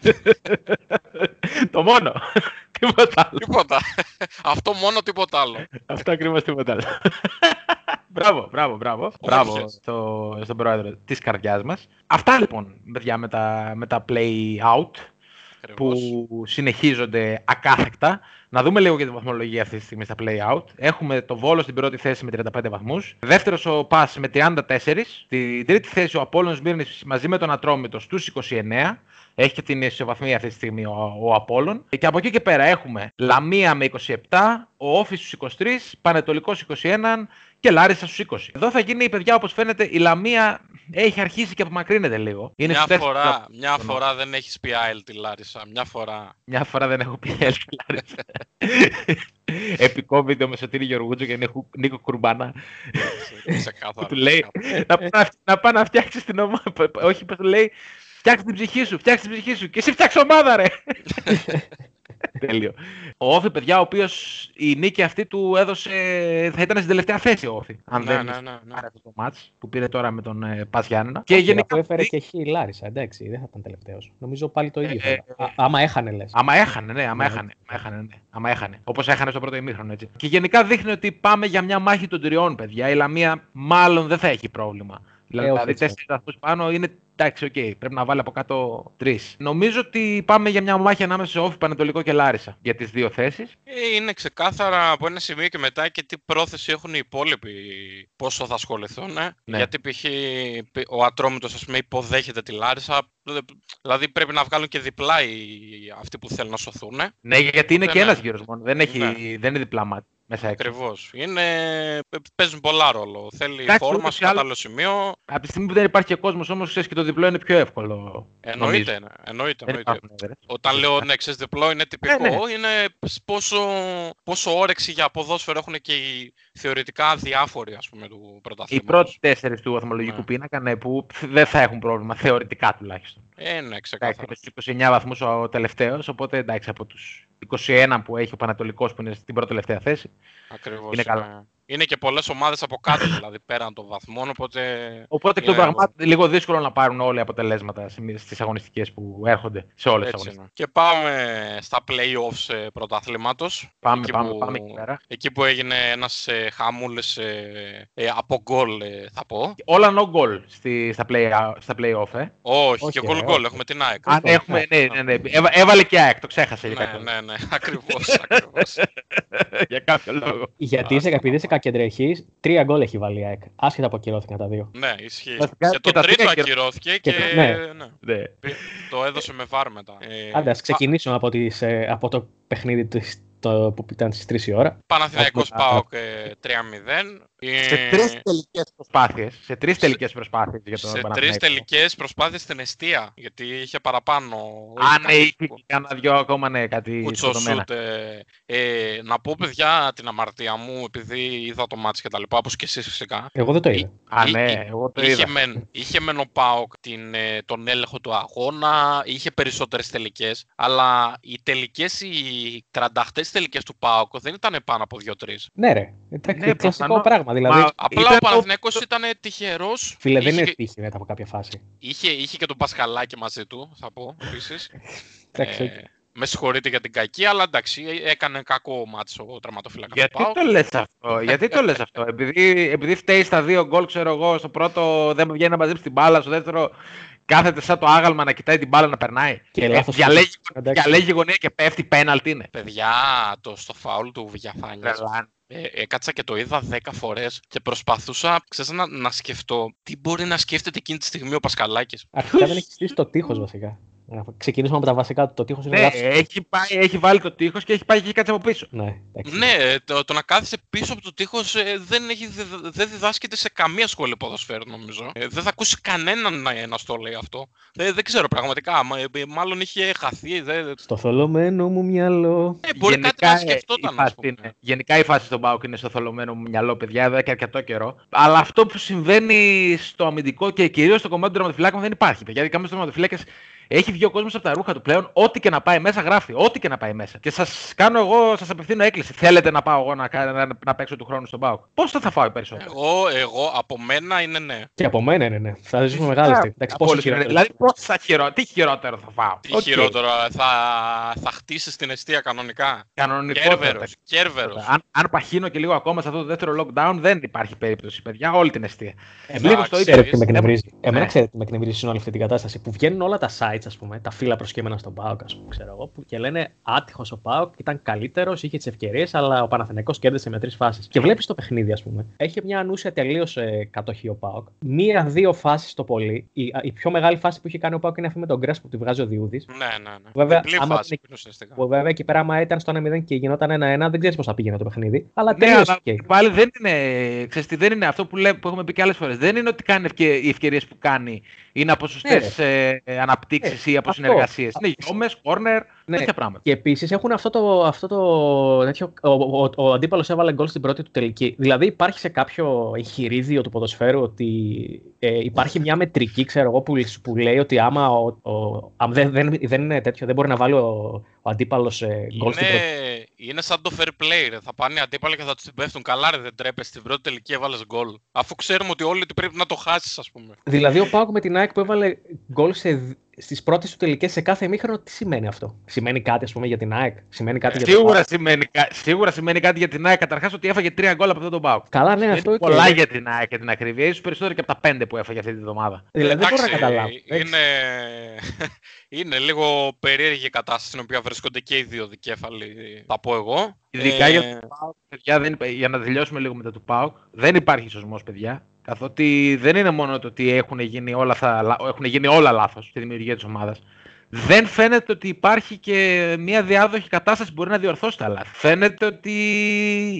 το μόνο. Τίποτα άλλο. Τίποτα. Αυτό μόνο τίποτα άλλο. Αυτό ακριβώς τίποτα άλλο. μπράβο, μπράβο, μπράβο. Μπράβο Όμορφες. στο, στον πρόεδρο της καρδιάς μας. Αυτά λοιπόν, παιδιά, με τα, με τα play out που Ακριβώς. συνεχίζονται ακάθεκτα. Να δούμε λίγο για τη βαθμολογία αυτή τη στιγμή στα play out. Έχουμε το Βόλος στην πρώτη θέση με 35 βαθμούς. Δεύτερος ο Πας με 34. Στην τρίτη θέση ο Απόλλων Σμύρνης μαζί με τον Ατρόμητος στους 29. Έχει και την ισοβαθμία αυτή τη στιγμή ο, ο Απόλλων. Και από εκεί και πέρα έχουμε Λαμία με 27, ο Όφης στους 23, Πανετολικός 21 και Λάρισα στους 20. Εδώ θα γίνει, παιδιά, όπως φαίνεται, η Λαμία έχει αρχίσει και απομακρύνεται λίγο. Είναι μια στους τέσσερις φορά, βαθμούς. μια φορά δεν έχεις πει ΑΕΛ τη Λάρισα. Μια φορά. Μια φορά δεν έχω πει έλθει Λάρισα. Επικό βίντεο με Σωτήρη Γεωργούτζο και Νίκο- Νίκο Κουρμπάνα. Ξεκάθαρα. Του λέει ξεκάθαρα. να, πάει να, να πάει να φτιάξεις την ομάδα. Όχι, πώς του λέει, φτιάξε την ψυχή σου, φτιάξε την ψυχή σου. Και εσύ φτιάξε ομάδα, ρε. Τέλειο. Ο Όφη, παιδιά, ο οποίος η νίκη αυτή του έδωσε. θα ήταν στην τελευταία θέση ο Όφη. Αν Ναι, δεν ναι, ναι, ναι. πάρει αυτό το μάτς που πήρε τώρα με τον ε, Πας Γιάννενα. Και Όχι, γενικά. αφού έφερε και χ η Λάρισα, εντάξει, δεν θα ήταν τελευταίος. Νομίζω πάλι το ίδιο. θα Ε, ήταν. Α, άμα έχανε, λες. Άμα έχανε, ναι, άμα Ναι. έχανε. Άμα έχανε, ναι. άμα έχανε. Όπως έχανε στο πρώτο ημίχρονο, έτσι. Και γενικά δείχνει ότι πάμε για μια μάχη των τριών, παιδιά. Η Λαμία μάλλον δεν θα έχει πρόβλημα. Δηλαδή, Ε, όχι, έτσι. τέσσερις βαθμούς πάνω είναι εντάξει, οκ. Πρέπει να βάλει από κάτω τρεις. Νομίζω ότι πάμε για μια μάχη ανάμεσα σε ΟΦΗ, Πανετολικό και Λάρισα για τις δύο θέσεις. Ε, Είναι ξεκάθαρα από ένα σημείο και μετά και τι πρόθεση έχουν οι υπόλοιποι πόσο θα ασχοληθούν. ε. Ναι. Γιατί π.χ. ο Ατρόμητος ας πούμε υποδέχεται τη Λάρισα. Δηλαδή πρέπει να βγάλουν και διπλά οι, αυτοί που θέλουν να σωθούν. ε. Ναι, γιατί είναι Οπότε, και ναι. ένας γύρος μόνο. Δεν, έχει, Ναι. δεν είναι διπλά μάτι μέσα έξω. Ακριβώς. Είναι... Παίζουν πολλά ρόλο. Θέλει Εντάξει, φόρμα ούτως σε ή άλλως- κατάλληλο σημείο. Από τη στιγμή που δεν υπάρχει και κόσμος όμως, ξέρεις και το διπλό είναι πιο εύκολο. Εννοείται. νομίζω. ναι. Εννοείται, Δεν εννοείται. υπάρχουν έδρες. Όταν λέω ναι, ξέρεις, διπλό είναι τυπικό, ναι. είναι πόσο, πόσο όρεξη για ποδόσφαιρο έχουν και οι θεωρητικά διάφοροι ας πούμε, του Οι πρωταθλήματος. πρώτοι τέσσερις του βαθμολογικού Ναι. πίνακα ναι, που δεν θα έχουν πρόβλημα, θεωρητικά τουλάχιστον. Ε, ναι, Εντάξει, ξεκάθαρα. είναι στους 29 βαθμούς ο τελευταίος, οπότε εντάξει από τους 21 που έχει ο Πανατολικός που είναι στην πρώτη τελευταία θέση, Ακριβώς. είναι καλά. Είναι και πολλές ομάδες από κάτω, δηλαδή πέραν των βαθμών. Οπότε, οπότε εκ των είναι- πραγμάτων λίγο δύσκολο να πάρουν όλοι αποτελέσματα στις αγωνιστικές που έρχονται σε όλες τις έτσι αγωνιστικές. είναι. Και πάμε στα playoffs ε, πρωταθλήματος. Πάμε, εκεί πάμε, που- πάμε εκεί πέρα. Εκεί που έγινε ένας ε, χαμούλης ε, ε, από γκολ, ε, θα πω. Όλα no goal στη, στα, play, στα play-off, ε. Όχι, Όχι, και ε, γκολ γκολ, όχι. έχουμε την ΑΕΚ. Αν έχουμε, ναι, ναι, ναι. Έβα- έβαλε και ΑΕΚ, το ξέχασε για Ναι, κάποιο, ναι, ναι, ακριβώς, ακριβώς. για κάποιο λόγο. Γιατί είσαι, επειδή είσαι κακεντρεχή, τρία γκολ έχει βάλει η ΑΕΚ. Άσχετα που ακυρώθηκαν τα δύο. ναι, ισχύει. Βασικά Και και το τα τρίτο τρία ακυρω- ακυρώθηκε και και το- ναι. ναι, Ναι. το έδωσε με βάρ μετά. Ε, Άντε, ας ξεκινήσουμε από, τις, ε, από το παιχνίδι της- το, που ήταν στις 3 η ώρα. Παναθηναϊκός Από- ΠΑΟΚ ε, 3-0. Ε, Σε τρεις τελικές προσπάθειες. Σε τρεις τελικές προσπάθειες για τον σε τρεις Παναθηναϊκό. τελικές προσπάθειες στην αιστεία, γιατί είχε παραπάνω. Αν είχε είχε κάτι και κάνα δυο ακόμα, ναι, κάτι σκοτωμένα. κουτσοσούτ. Ε, ε, να πω, παιδιά, την αμαρτία μου, επειδή είδα το μάτς και τα λοιπά, όπως και εσείς φυσικά. Εγώ δεν το είδα. Α, Εί- ναι, εί- εγώ το είχε, είδα. μεν, είχε μεν ο ΠΑΟΚ την, ε, τον έλεγχο του αγώνα, είχε περισσότερες τελικές, αλλά οι τελικές, οι 38 τελικές του ΠΑΟΚ δεν ήταν πάνω από 2-3. Ναι, ρε. Εντάξει, Ναι, κλασικό προφανώς. Πράγμα. Δηλαδή, Μα- Απλά Ήταν ο το- Παναθηναϊκός ήταν τυχερός. φίλε, δεν είχε, είναι και- τύχη μετά από κάποια φάση. είχε, είχε και τον Πασχαλάκη μαζί του, θα πω, επίσης. Εντάξει, ε, με συγχωρείτε για την κακή, αλλά εντάξει, ε, έκανε κακό μάτσο ο τερματοφύλακας του Γιατί ΠΑΟΚ. το λες αυτό, γιατί το λες αυτό, επειδή, επειδή φταίει στα δύο γκολ, ξέρω εγώ, στο πρώτο δεν βγαίνει να μαζέψει την μπάλα, στο δεύτερο κάθεται σαν το άγαλμα να κοιτάει την μπάλα να περνάει. Και Ε, λάθος διαλέγει, σούτ. Εντάξει. διαλέγει γωνία και πέφτει πέναλτι είναι. Παιδιά, το στο φάουλ του Βιαφάνιας Τρελάνε. Ε, έκατσα και το είδα 10 φορές και προσπαθούσα ξέρεις, να, να σκεφτώ τι μπορεί να σκέφτεται εκείνη τη στιγμή ο Πασκαλάκης. Αρχικά δεν έχει στήσει το τείχος βασικά. Να ξεκινήσουμε από τα βασικά του. Το τείχος είναι Ναι, λάθος. έχει, πάει, έχει βάλει το τείχος και έχει πάει και έχει κάτσει από πίσω. Ναι, εντάξει. Ναι, το, το να κάθεσαι πίσω από το τείχος ε, δεν, έχει, διδ- δεν διδάσκεται σε καμία σχολή ποδοσφαίρου νομίζω. Ε, δεν θα ακούσει κανέναν να, να στο λέει αυτό. Ε, δεν ξέρω πραγματικά, μα- ε, μάλλον είχε χαθεί. Δεν, Στο θολωμένο μου μυαλό. ε, μπορεί κάτι να ε, σκεφτόταν, η ας φάση πούμε. είναι- γενικά η φάση στον Πάουκ είναι στο θολωμένο μου μυαλό, παιδιά, εδώ και αρκετό καιρό. Αλλά αυτό που συμβαίνει στο αμυντικό και κυρίως στο κομμάτι των τερματοφυλάκων δεν υπάρχει. Παιδιά, ειδικά με του τερματοφυλάκες έχει βγει ο κόσμος από τα ρούχα του πλέον. Ό,τι και να πάει μέσα, γράφει. Ό,τι και να πάει μέσα. Και σας κάνω εγώ, σας απευθύνω έκκληση. Θέλετε να πάω εγώ να, κα- να, να παίξω του χρόνου στον ΠΑΟΚ. Πώς θα, θα φάω περισσότερο. Εγώ, εγώ, από μένα είναι ναι. Και από μένα είναι, ναι. Θα ζήσουμε μεγάλη στιγμή. Εντάξει, Από πόσο όλους είναι. χειρότερο. Δηλαδή, πώς θα χειρο... τι χειρότερο θα φάω; Τι Οκ. χειρότερο, θα, θα χτίσεις την εστία κανονικά; Κανονικότατα. Κέρβερος, κέρβερος. Αν, αν παχύνω και λίγο ακόμα σε αυτό το δεύτερο lockdown, δεν υπάρχει περίπτωση, παιδιά. Όλη την εστία. Εμένα Λίγο στο ξέρετε ίδιο. τι με εκνευρίζει. Εμένα Ναι. ξέρετε τι με εκνευρίζει σε όλη αυτή την κατάσταση. Που βγαίνουν όλα τα sites, ας πούμε, τα φύλλα προσκύμενα στον Πάοκ, ας πούμε, ξέρω εγώ, που και λένε άτυχος ο Πάοκ, ήταν καλύτερος, είχε τις ευκαιρίες, αλλά ο Παναθηναϊκός κέρδισε με τρεις φάσεις. Και βλέπεις το παιχνίδι, ας πούμε. Έχει μια ανούσια τελείως ε, κατοχή ο Πάοκ. Μία-δύο φάσεις το πολύ. Η, η πιο μεγάλη φάση που έχει κάνει ο Πάοκ είναι αυτή με τον Γκρέσ που τη βγάζει ο Διούδης. Ναι, ναι, ναι. Βέβαια, Διπλή άμα φάση δεν- είναι ουσιαστικά. Που βέβαια εκεί πέρα, άμα ήταν στο 1-0 και γινόταν 1-1, δεν ξέρεις πώς θα πήγαινε το παιχνίδι. Αλλά Ναι, τελείωσε. αλλά και- πάλι δεν είναι, ξέρεις τι, δεν είναι αυτό που, λέ, που έχουμε πει και άλλες φορές. Δεν είναι ότι κάνει ευκαι, οι ευκαιρίες που κάνει είναι από σωστές ε, αναπτύξεις Ναι, ή από αυτό. συνεργασίες. Είναι γιόμες, κόρνερ, Ναι. τέτοια πράγματα. Και επίσης έχουν αυτό το. Αυτό το τέτοιο, ο ο, ο, αντίπαλος έβαλε γκολ στην πρώτη του τελική. Δηλαδή υπάρχει σε κάποιο εγχειρίδιο του ποδοσφαίρου ότι ε, υπάρχει μια μετρική, ξέρω εγώ, που, που λέει ότι άμα ο, ο, αν δεν, δεν, δεν είναι τέτοιο, δεν μπορεί να βάλει ο, ο αντίπαλος ε, γκολ στην πρώτη. Είναι, είναι σαν το fair play, ρε. Θα πάνε οι αντίπαλοι και θα τους την πέφτουν. Καλά, ρε, δεν τρέπεσαι. Στην πρώτη τελική έβαλες γκολ. Αφού ξέρουμε ότι όλοι ότι πρέπει να το χάσεις, ας πούμε. Δηλαδή ο Πάουκ με την ΑΕΚ που έβαλε γκολ στις πρώτες του τελικές σε κάθε ημίχρονο, τι σημαίνει αυτό; Σημαίνει κάτι, ας πούμε, για την ΑΕΚ; Σημαίνει κάτι για τον Σίγουρα ΠΑΟΚ. σημαίνει, κα- σίγουρα σημαίνει κάτι για την ΑΕΚ. Καταρχάς ότι έφαγε τρία γκολ από αυτόν τον Πάουκ. Καλά, ναι, Είναι αυτό και. πολλά για την ΑΕΚ για την ακρίβεια. ίσως περισσότερο και από τα πέντε που έφαγε αυτή τη βδομάδα. Δηλαδή δεν μπορώ να Εντάξει, καταλάβω. Είναι, είναι λίγο περίεργη η κατάσταση στην οποία βρίσκονται και οι δύο δικέφαλοι, θα πω εγώ. Ειδικά Ε, για τον ΠΑΟΚ, παιδιά, δεν, υπά- για να τελειώσουμε λίγο μετά του ΠΑΟΚ, δεν υπάρχει σωσμός, παιδιά. Καθότι δεν είναι μόνο το ότι έχουν γίνει όλα, θα, λα- έχουν γίνει όλα λάθος στη δημιουργία της ομάδας. Δεν φαίνεται ότι υπάρχει και μια διάδοχη κατάσταση που μπορεί να διορθώσει τα λάθη. Φαίνεται ότι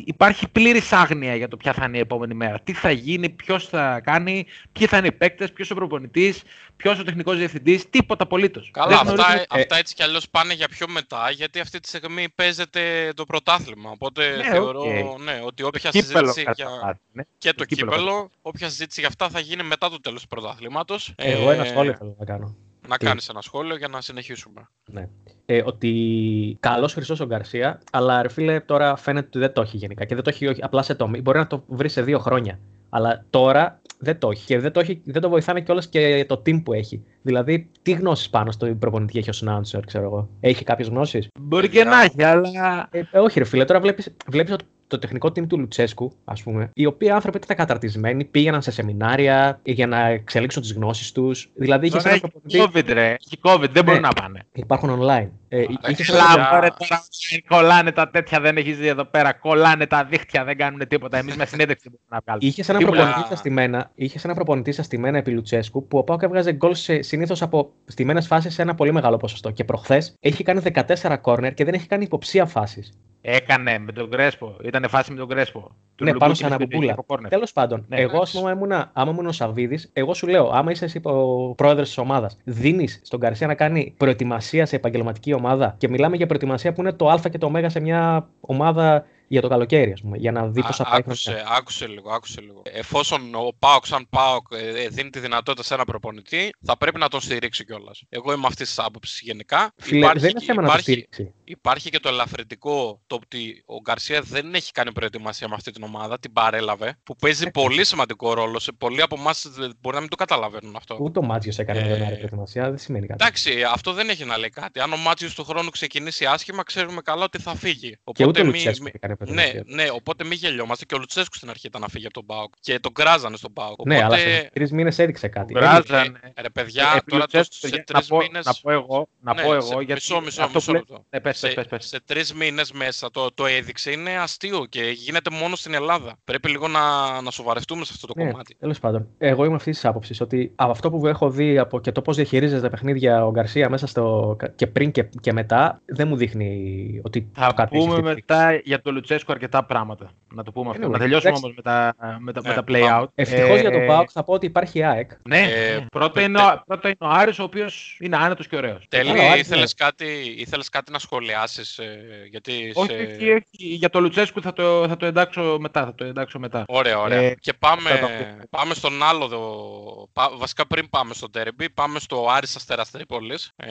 υπάρχει πλήρης άγνοια για το ποια θα είναι η επόμενη μέρα. Τι θα γίνει, ποιος θα κάνει, ποιοι θα είναι οι παίκτες, ποιος ο προπονητής, ποιος ο τεχνικός διευθυντής, τίποτα απολύτως. Καλά, αυτά, αυτά έτσι κι αλλιώς πάνε για πιο μετά, γιατί αυτή τη στιγμή παίζεται το πρωτάθλημα. Οπότε Ναι, θεωρώ οκ. ναι, ότι όποια κύπελο συζήτηση κατά για... βάση, ναι. και το κύπελο κύπελο, όποια συζήτηση για αυτά θα γίνει μετά το τέλος του πρωταθλήματος. Εγώ ένα Ε, σχόλιο θέλω να κάνω. Να Τι; κάνεις ένα σχόλιο για να συνεχίσουμε. Ναι. Ε, ότι καλός χρυσός ο Γκαρσία, αλλά ρε φίλε τώρα φαίνεται ότι δεν το έχει γενικά. Και δεν το έχει όχι, απλά σε τομή. Μπορεί να το βρει σε δύο χρόνια. Αλλά τώρα δεν το έχει. Και δεν το, έχει, δεν το βοηθάνε κιόλας και το team που έχει. Δηλαδή, τι γνώσεις πάνω στο προπονητή έχει ο Σνάουνσερ, ξέρω εγώ. Έχει κάποιες γνώσεις; Μπορεί και να έχει, αλλά. Ε, ε, όχι, ρε φίλε, τώρα βλέπεις βλέπεις ότι το τεχνικό team του Λουτσέσκου, ας πούμε, οι οποίοι άνθρωποι ήταν καταρτισμένοι, πήγαιναν σε σεμινάρια για να εξελίξουν τις γνώσεις τους. Δηλαδή, είχε Τώρα ένα έχει προπονητή. COVID, ρε. Έχει COVID, δεν μπορούν Ναι. να πάνε. Υπάρχουν online. Ε, είχες ένα Έλα, Έλα, μωρέ, τώρα κολλάνε τα τέτοια, δεν έχεις δει εδώ πέρα. Κολλάνε τα δίχτυα, δεν κάνουν τίποτα. Εμείς με συνέντευξη μπορούμε να βγάλουμε. Είχε ένα Τι μου προπονητή λέει; στα στημένα, είχες ένα προπονητή στα στημένα επί Λουτσέσκου που ο Πάουκ έβγαζε γκολ συνήθως από στιμένε φάσεις σε ένα πολύ μεγάλο ποσοστό. Και προχθές έχει κάνει 14 κόρνερ και δεν έχει κάνει υποψία φάσεις. Έκανε με τον Κρέσπο. Ήταν φάση με τον Κρέσπο. Του Ναι, πάνω Λουκούκη σε στην αναπομπούλα. από κόρνερ. Τέλος πάντων, Ναι, εγώ, ας εντάξει. πούμε, ήμουνα, άμα ήμουν ο Σαββίδης, εγώ σου λέω, άμα είσαι εσύ ο πρόεδρος της ομάδας, δίνεις στον Καρσία να κάνει προετοιμασία σε επαγγελματική ομάδα και μιλάμε για προετοιμασία που είναι το Α και το Ω σε μια ομάδα για το καλοκαίρι, ας πούμε, για να δει πώ θα Α, πάει. άκουσε, χρονιά. άκουσε λίγο, άκουσε λίγο. Εφόσον ο Πάοκ, σαν Πάοκ, ε, ε, δίνει τη δυνατότητα σε ένα προπονητή, θα πρέπει να τον στηρίξει κιόλας. Εγώ είμαι αυτής της άποψης γενικά. Φίλε, δεν είναι θέμα να το υπάρχει, στηρίξει. υπάρχει και το ελαφρυντικό το ότι ο Γκαρσία δεν έχει κάνει προετοιμασία με αυτή την ομάδα, την παρέλαβε, που παίζει πολύ σημαντικό ρόλο. Σε πολλοί από εμάς μπορεί να μην το καταλαβαίνουν αυτό. Ούτε ο Μάτζιος έκανε Ε, με τον Άρη προετοιμασία, δεν σημαίνει κάτι. Εντάξει, αυτό δεν έχει να λέει κάτι. Αν ο Μάτζιος του χρόνου ξεκινήσει άσχημα, ξέρουμε καλά ότι θα φύγει. Και ούτε ο μη- Λουτσέσκου μη- έκανε ναι, προετοιμασία. ναι, οπότε μην γελιόμαστε. Και ο Λουτσέσκου στην αρχή ήταν να φύγει από τον Πάοκ. Και τον κράζανε στον Πάοκ. Ναι, αλλά Οπότε, σε τρεις μήνες έδειξε κάτι. Βράζανε. ε, ρε παιδιά, Ε, τώρα το, Λουτσέσκου, σε για- τρεις να πω- μήνε. Να πω εγώ, να Ναι, πω σε- εγώ γιατί μισό, μισό, αυτό μισό που λέ- λεπτό. Ναι, πες, πες, σε, πες, πες. σε τρεις μήνες μέσα το, το έδειξε είναι αστείο και γίνεται μόνο στην Ελλάδα. Πρέπει λίγο να, να σοβαρευτούμε σε αυτό το Ναι, κομμάτι. τέλος πάντων. Εγώ είμαι αυτής της άποψης ότι από αυτό που έχω δει από και το πώς διαχειρίζεται τα παιχνίδια ο Γκαρσία μέσα στο. και πριν και, και μετά, δεν μου δείχνει ότι Θα κάτι έχει πούμε χτυπήσει. μετά για το Λουτσέσκο αρκετά πράγματα. Να το πούμε αυτό. Anyway, να τελειώσουμε εντάξει. όμως με τα, με τα, με Ναι, τα play πάμε. out. Ευτυχώς Ε, για τον Πάοκ θα πω ότι υπάρχει ΑΕΚ. Ναι, Ε, ναι. πρώτο, τε- είναι ο, πρώτο είναι ο Άρης, ο οποίος είναι άνετος και ωραίος. Τέλει, Καλά, ο Άρης, ήθελες, κάτι, ήθελες κάτι να σχολιάσεις, ε, γιατί Όχι, σε... όχι, όχι, για το Λουτσέσκου θα το, θα το εντάξω μετά. Θα το εντάξω μετά. Ωραία, ωραία. Ε, και πάμε, θα τα πούμε. πάμε στον άλλο, δο- πα- βασικά πριν πάμε στο τέρμπι, πάμε στο Άρης Αστέρας Τρίπολης. Ε,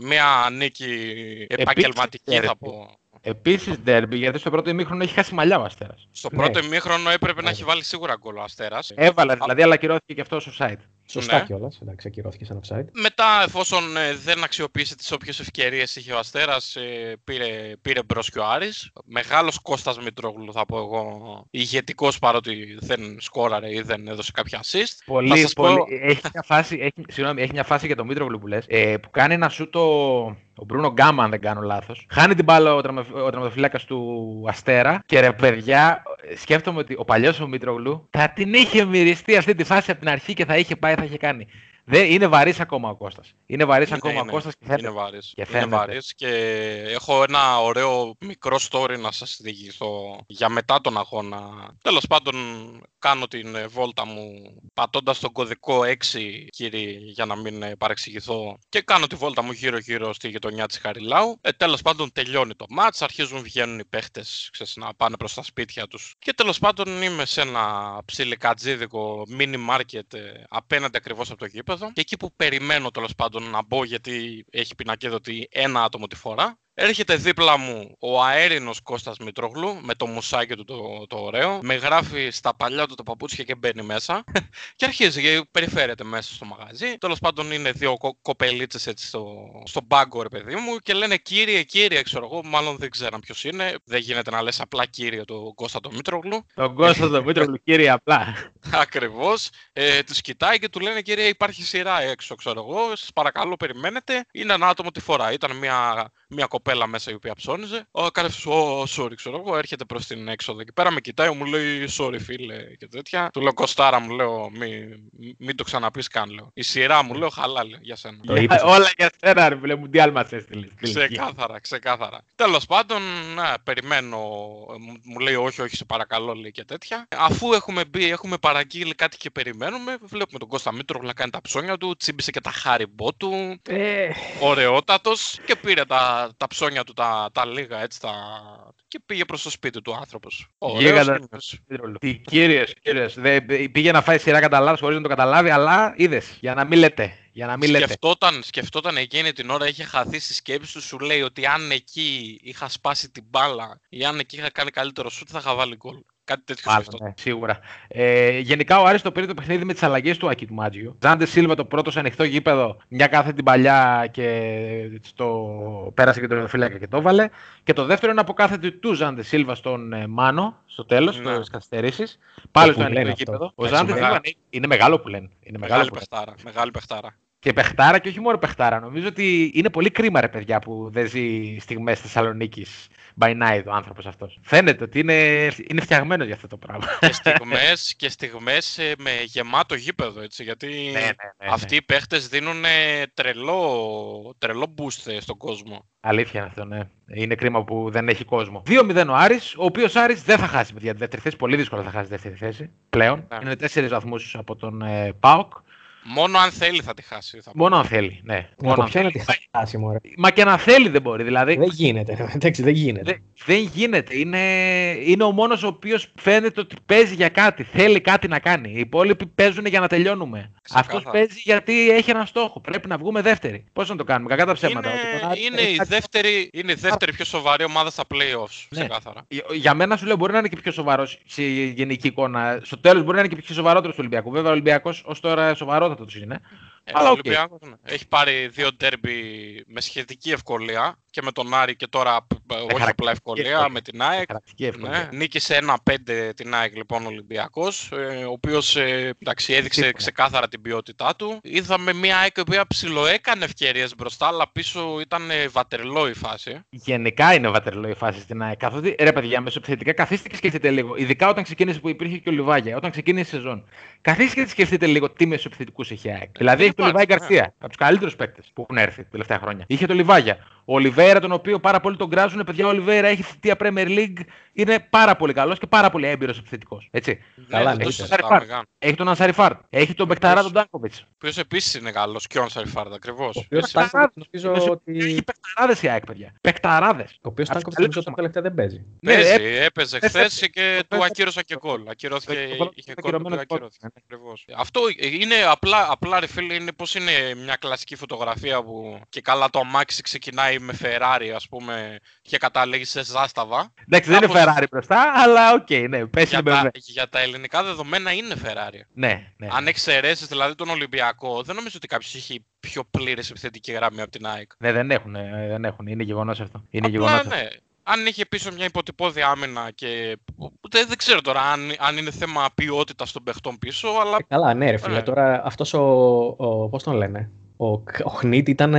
μια νίκη επαγγελματική τέρμπι. θα πω. Επίσης ντέρμπι, γιατί στο πρώτο ημίχρονο έχει χάσει μαλλιά ο Αστέρας. Στο Ναι. πρώτο ημίχρονο έπρεπε να Ναι. έχει βάλει σίγουρα γκολ ο Αστέρας. Έβαλε δηλαδή, αλλά ακυρώθηκε και αυτός στο site. Σωστά Ναι. κιόλας. Εντάξει, ακυρώθηκε σαν offside. Μετά, εφόσον ε, δεν αξιοποίησε τις όποιες ευκαιρίες είχε ο Αστέρας, ε, πήρε, πήρε μπρος και ο Άρης. Μεγάλος Κώστας Μητρόγλου θα πω εγώ, ηγετικός παρότι δεν σκόραρε ή δεν έδωσε κάποια assist. Θα Πολύ, σας πολύ. πω- Έχει, μια φάση, έχει, συγγνώμη, έχει μια φάση για τον Μήτρογλου που λες, ε, που κάνει ένα σου το, ο Μπρούνο Γκάμα, αν δεν κάνω λάθος. Χάνει την μπάλα ο, τραυμα, ο τραυματοφυλάκας του Αστέρα και ρε παιδιά, ε, σκέφτομαι ότι ο παλιός ο Μήτρογλου θα την είχε μυριστεί αυτή τη φάση από την αρχή και θα είχε πάει, θα είχε κάνει. Δεν, είναι βαρύς ακόμα ο Κώστας. Είναι βαρύς Είναι, ακόμα είναι. ο Κώστας και φαίνεται. Είναι βάρης. Και είναι φαίνεται. βάρης και έχω ένα ωραίο μικρό story να σας διηγηθώ για μετά τον αγώνα. Τέλος πάντων κάνω την ε, βόλτα μου πατώντας τον κωδικό 6 κύριε για να μην ε, παρεξηγηθώ και κάνω τη βόλτα μου γύρω γύρω στη γειτονιά της Χαριλάου. Ε, τέλος πάντων τελειώνει το μάτς, αρχίζουν βγαίνουν οι παίχτες ξέρεις, να πάνε προς τα σπίτια τους και τέλος πάντων είμαι σε ένα ψιλικατζίδικο mini market ε, απέναντι ακριβώς από το γήπεδο και εκεί που περιμένω τέλος πάντων να μπω γιατί έχει πινακίδωτη ένα άτομο τη φορά Έρχεται δίπλα μου ο αέρινος Κώστας Μητρόγλου με το μουσάκι του το, το ωραίο. Με γράφει στα παλιά του τα παπούτσια και μπαίνει μέσα. και αρχίζει και περιφέρεται μέσα στο μαγαζί. Τέλος πάντων είναι δύο κο, κοπελίτσες έτσι στο, στο μπάγκο ρε παιδί μου και λένε κύριε, κύριε, ξέρω εγώ. Μάλλον δεν ξέραν ποιος είναι. Δεν γίνεται να λες απλά κύριε το Κώστα το Μήτρογλου. Τον Κώστα τον Μήτρογλου, κύριε, απλά. Ακριβώς. Ε, τους κοιτάει και του λένε κύριε, υπάρχει σειρά έξω, ξέρω εγώ. Σας παρακαλώ, περιμένετε. Είναι ένα άτομο τη φορά. Ήταν μια, μια κοπέλα μέσα η οποία ψώνιζε. Ο κάνει, ο sorry, ξέρω εγώ, έρχεται προς την έξοδο. Εκεί πέρα με κοιτάει, μου λέει sorry, φίλε και τέτοια. Του λέω Κοστάρα, μου λέω, μην, μην το ξαναπείς καν, λέω. Η σειρά μου, λέω, χαλάλε για σένα. Το είπες. Όλα για σένα, ρε φίλε, μουντιάλ μας έστειλες. στην ηλικία. Ξεκάθαρα, ξεκάθαρα. Τέλος πάντων, να, περιμένω. Μου- Μου λέει όχι, όχι, σε παρακαλώ, λέει και τέτοια. Αφού έχουμε μπει, έχουμε παραγγείλει κάτι και περιμένουμε, βλέπουμε τον Κώστα Μήτρο να κάνει τα ψώνια του, τσίμπησε και τα χάριμπό του. Ε, Ωραιότατος και πήρε τα, τα ψώνια του τα, τα λίγα έτσι τα... και πήγε προς το σπίτι του άνθρωπος. Γίγαντα. Μήτρογλου. Τι κύριες, κύριες. Πήγε να φάει σειρά κατά λάθο χωρίς να το καταλάβει, αλλά είδες. Για να μην λέτε. Για να μην λέτε. Σκεφτόταν, σκεφτόταν εκείνη την ώρα, είχε χαθεί στη σκέψη του, σου λέει ότι αν εκεί είχα σπάσει την μπάλα ή αν εκεί είχα κάνει καλύτερο σουτ θα είχα βάλει γκολ. Κάτι τέτοιο Μάλλον, σκεφτόταν. ναι, σίγουρα. Ε, γενικά ο Άρης το πήρε το παιχνίδι με τις αλλαγές του Άκη του Μάτζιο. Ζάντε Σίλβα το πρώτο σε ανοιχτό γήπεδο, μια κάθε την παλιά και στο... πέρασε και το φύλακα και το έβαλε. Και το δεύτερο είναι από κάθε του Ζάντε Σίλβα στον ε, Μάνο, στο τέλος, Ναι. στι καθυστερήσεις. Πάλι που στο ανοιχτό λένε αυτό. γήπεδο. Ο Έτσι, Ζάντε μεγάλο. Σίλβα είναι- είναι μεγάλο που λένε. Είναι μεγάλο Μεγάλη που λένε. παιχτάρα. Μεγάλη παιχτάρα. Και παιχτάρα και όχι μόνο παιχτάρα. Νομίζω ότι είναι πολύ κρίμα ρε παιδιά που δεν ζει στιγμές Θεσσαλονίκης by night ο άνθρωπος αυτός. Φαίνεται ότι είναι, είναι φτιαγμένος για αυτό το πράγμα. και στιγμές, και στιγμές ε, με γεμάτο γήπεδο, έτσι, γιατί ναι, ναι, ναι, ναι. αυτοί οι παίχτες δίνουν ε, τρελό, τρελό boost ε, στον κόσμο. Αλήθεια είναι αυτό, ναι. Είναι κρίμα που δεν έχει κόσμο. 2-0 ο Άρης, ο οποίος Άρης δεν θα χάσει παιδιά τη δεύτερη θέση. Πολύ δύσκολα θα χάσει τη δεύτερη θέση πλέον. Ναι. Είναι 4 βαθμούς από τον ε, ΠΑΟΚ. Μόνο αν θέλει θα τη χάσει. Θα πω. Μόνο αν θέλει, ναι. Μόνο Από αν ποια είναι θέλει. τη χάσει, μωρέ. Μα και να θέλει δεν μπορεί. Δηλαδή, Δεν γίνεται. Εντάξει, δεν γίνεται. Δε- δεν γίνεται. Είναι, είναι ο μόνος ο οποίος φαίνεται ότι παίζει για κάτι. Θέλει κάτι να κάνει. Οι υπόλοιποι παίζουν για να τελειώνουμε. Ξεκάθαρα. Αυτός παίζει γιατί έχει ένα στόχο. Πρέπει να βγούμε δεύτερη. Πώς να το κάνουμε, κακά τα ψέματα. Είναι, ότι τον Άρη- είναι, η κάτι- δεύτερη, είναι η δεύτερη πιο σοβαρή ομάδα στα playoffs. Ναι. Ξεκάθαρα. Για- Για μένα σου λέω μπορεί να είναι και πιο σοβαρός σε γενική εικόνα. Στο τέλος μπορεί να είναι και πιο σοβαρότερος του Ολυμπιακού. Βέβαια ο Ολυμπιακός ως τώρα σοβαρότατο είναι. Ε, Αλλά ο οκ. Ολυμπιακός, ναι. Έχει πάρει δύο ντέρμπι με σχετική ευκολία και με τον Άρη και τώρα ε, όχι απλά χαρακτηριστική ευκολία ευκολία. με την ΑΕΚ. Χαρακτική ευκολία. Ναι, νίκησε 1-5 την ΑΕΚ λοιπόν ο Ολυμπιακός, ε, ο οποίος ε, εντάξει, έδειξε Σύμφωνα. ξεκάθαρα την ποιότητά του. Είδαμε μια ΑΕΚ η οποία ψιλοέκανε ευκαιρίες μπροστά, αλλά πίσω ήταν ε, βατερλό η φάση. Γενικά είναι βατερλό η φάση στην ΑΕΚ. Καθότι ρε παιδιά, μεσοπιθετικά καθίστε και σκεφτείτε λίγο. Ειδικά όταν ξεκίνησε που υπήρχε και ο Λιβάγια, όταν ξεκίνησε η σεζόν. Καθίστε και σκεφτείτε λίγο τι μεσοπιθετικούς έχει η ΑΕΚ. Δηλαδή έχει τον Λιβάη υπάρχει, Γκαρσία, από τους καλύτερους παίκτες που έχουν έρθει τα τελευταία χρόνια. Είχε τον Λιβάγια. Ο Ολιβέρα, τον οποίο πάρα πολύ τον κράζουν, παιδιά, ο Ολιβέρα έχει θητεία Premier League, είναι πάρα πολύ καλός και πάρα πολύ έμπειρος επιθετικός. Έτσι. Καλά, ναι, ναι, δεν το ναι. συζητάμε Σαριφάρ. καν. Έχει τον Ανσαριφάρ. Έχει τον παιχταρά τον Στάνκοβιτς. Ο οποίος επίσης είναι καλός και ο Ανσαριφάρντ ακριβώς. Ο οποίος Παιχταράδες. Στάνκοβιτς νομίζω Έχει ότι. παιχταράδες η ΑΕΚ, παιδιά. Παιχταράδες. Ο οποίος Από Στάνκοβιτς τους νομίζω ότι τελευταία δεν παίζει. Ναι, Παίζει, ε, έπαιζε ε, χθες ε, και ε, του ε, ακύρωσα και γκολ. Ακυρώθηκε, το- το- είχε το γκολ που ακυρωμένο του του ακυρώθηκε. Ακριβώς. Αυτό είναι απλά, απλά ρε φίλε, είναι πως είναι μια κλασική φωτογραφία που και καλά το αμάξι ξεκινάει με Ferrari ας πούμε και καταλήγει σε Ζάσταβα. Εντάξει, δεν είναι Κάπως- Ferrari μπροστά, αλλά οκ, ναι, πέσει Για με τα, για τα ελληνικά δεδομένα είναι Ferrari. Ναι, ναι. Αν εξαιρέσεις δηλαδή τον Ολυμπιακό, δεν νομίζω ότι κάποιος έχει πιο πλήρες επιθετική γραμμή από την ΑΕΚ. Ναι, δεν έχουν, ε, δεν έχουν. Είναι γεγονός αυτό. Είναι Απλά, γεγονός αυτό. ναι. Αν είχε πίσω μια υποτυπώδη άμυνα και. Δεν, δεν ξέρω τώρα αν, αν είναι θέμα ποιότητας των παιχτών πίσω, αλλά Ε, καλά, ναι, ρε φίλε. Ναι. Τώρα αυτός ο. ο Πώς τον λένε. Ο, ο Χνίτ ήταν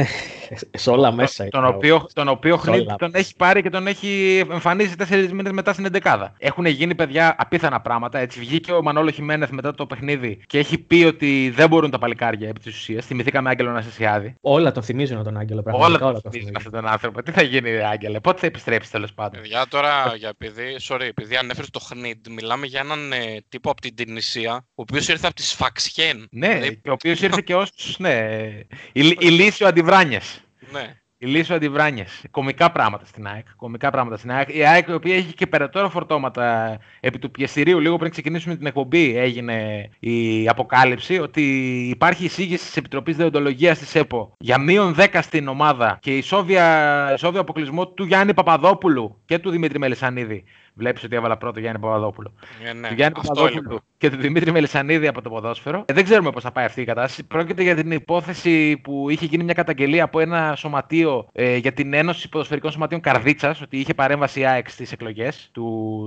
σε όλα μέσα. Τον ήταν. οποίο, τον οποίο Σόλα. Χνίτ τον έχει πάρει και τον έχει εμφανίσει τέσσερις μήνες μετά στην 11. Έχουν γίνει παιδιά απίθανα πράγματα. Έτσι βγήκε ο Μανόλο Χιμένεθ μετά το παιχνίδι και έχει πει ότι δεν μπορούν τα παλικάρια επί της ουσίας. Θυμηθήκαμε Άγγελο Νασισιάδη. Όλα τον θυμίζουν τον Άγγελο. Πραγματικά Όλα όλα τα τον θυμίζουν θυμίζουν. αυτόν τον άνθρωπο. Τι θα γίνει, ρε Άγγελε, πότε θα επιστρέψεις τέλος πάντων; Παιδιά, τώρα για επειδή, sorry, επειδή ανέφερε το Χνίτ, μιλάμε για έναν ε, τύπο από την Τινησία, ο οποίος ήρθε από τη Σφαξιέν. Ναι, Δηλαδή, και ο οποίος ήρθε και ω. Ναι, η, η λύση ο Αντιβράνιες. ναι. Η λύση ο Αντιβράνιες. Κομικά πράγματα στην ΑΕΚ. Κομικά πράγματα στην ΑΕΚ. Η ΑΕΚ, η οποία έχει και περαιτέρω φορτώματα επί του πιεστηρίου, λίγο πριν ξεκινήσουμε την εκπομπή, έγινε η αποκάλυψη ότι υπάρχει εισήγηση της Επιτροπής Δεοντολογίας της ΕΠΟ για μείον 10 στην ομάδα και ισόβια, ισόβιο αποκλεισμό του Γιάννη Παπαδόπουλου και του Δημήτρη Μελισανίδη. Βλέπεις ότι έβαλα πρώτο Γιάννη Παπαδόπουλο. Ε, ναι. του Γιάννη Αυτό Παπαδόπουλου λοιπόν. και του Δημήτρη Μελισανίδη από το ποδόσφαιρο. Ε, δεν ξέρουμε πώς θα πάει αυτή η κατάσταση. Πρόκειται για την υπόθεση που είχε γίνει μια καταγγελία από ένα σωματείο ε, για την Ένωση Ποδοσφαιρικών Σωματείων Καρδίτσας, ότι είχε παρέμβαση η ΑΕΚ στις εκλογές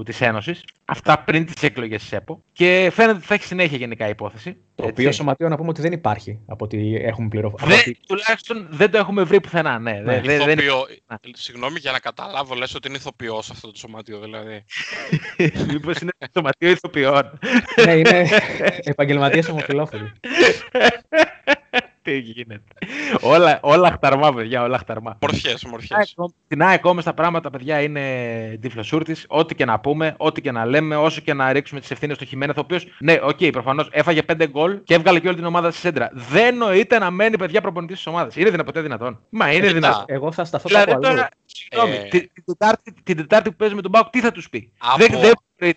της Ένωσης. Αυτά πριν τις εκλογές της ΕΠΟ. Και φαίνεται ότι θα έχει συνέχεια γενικά η υπόθεση. Το Έτσι. οποίο σωματείο να πούμε ότι δεν υπάρχει από ό,τι έχουμε πληροφορία. Δεν, τουλάχιστον δεν το έχουμε βρει πουθενά. Ναι, Ναι. δεν, δεν, Ηθοποιό... Να. Συγγνώμη για να καταλάβω, λες ότι είναι ηθοποιός αυτό το σωματείο, δηλαδή. Μήπως είναι το σωματείο ηθοποιών. ναι, είναι επαγγελματίες ομοφυλόφιλοι. Τι γίνεται. όλα, όλα αχταρμά, παιδιά, όλα αχταρμά. Ομορφιές, ομορφιές. Στην ΑΕΚ όμως τα πράγματα, παιδιά, είναι τυφλοσούρτης. Ό,τι και να πούμε, ό,τι και να λέμε, όσο και να ρίξουμε τις ευθύνες στο Χιμένεθ, ο οποίος, ναι, ok, okay, προφανώς έφαγε 5 γκολ και έβγαλε και όλη την ομάδα στη σέντρα. Δεν νοείται να μένει, παιδιά, προπονητής της ομάδας. Είναι δυνατόν, ποτέ δυνατόν. Μα είναι Κοίτα, δυνατόν. Εγώ θα σταθώ Δηλαδή κάπου αλλού. τώρα, συγγνώμη, Ε. την, την, τετάρτη, την Τετάρτη που παίζει με τον Μπάουκ, τι θα τους πει; Από- Δεν, δεν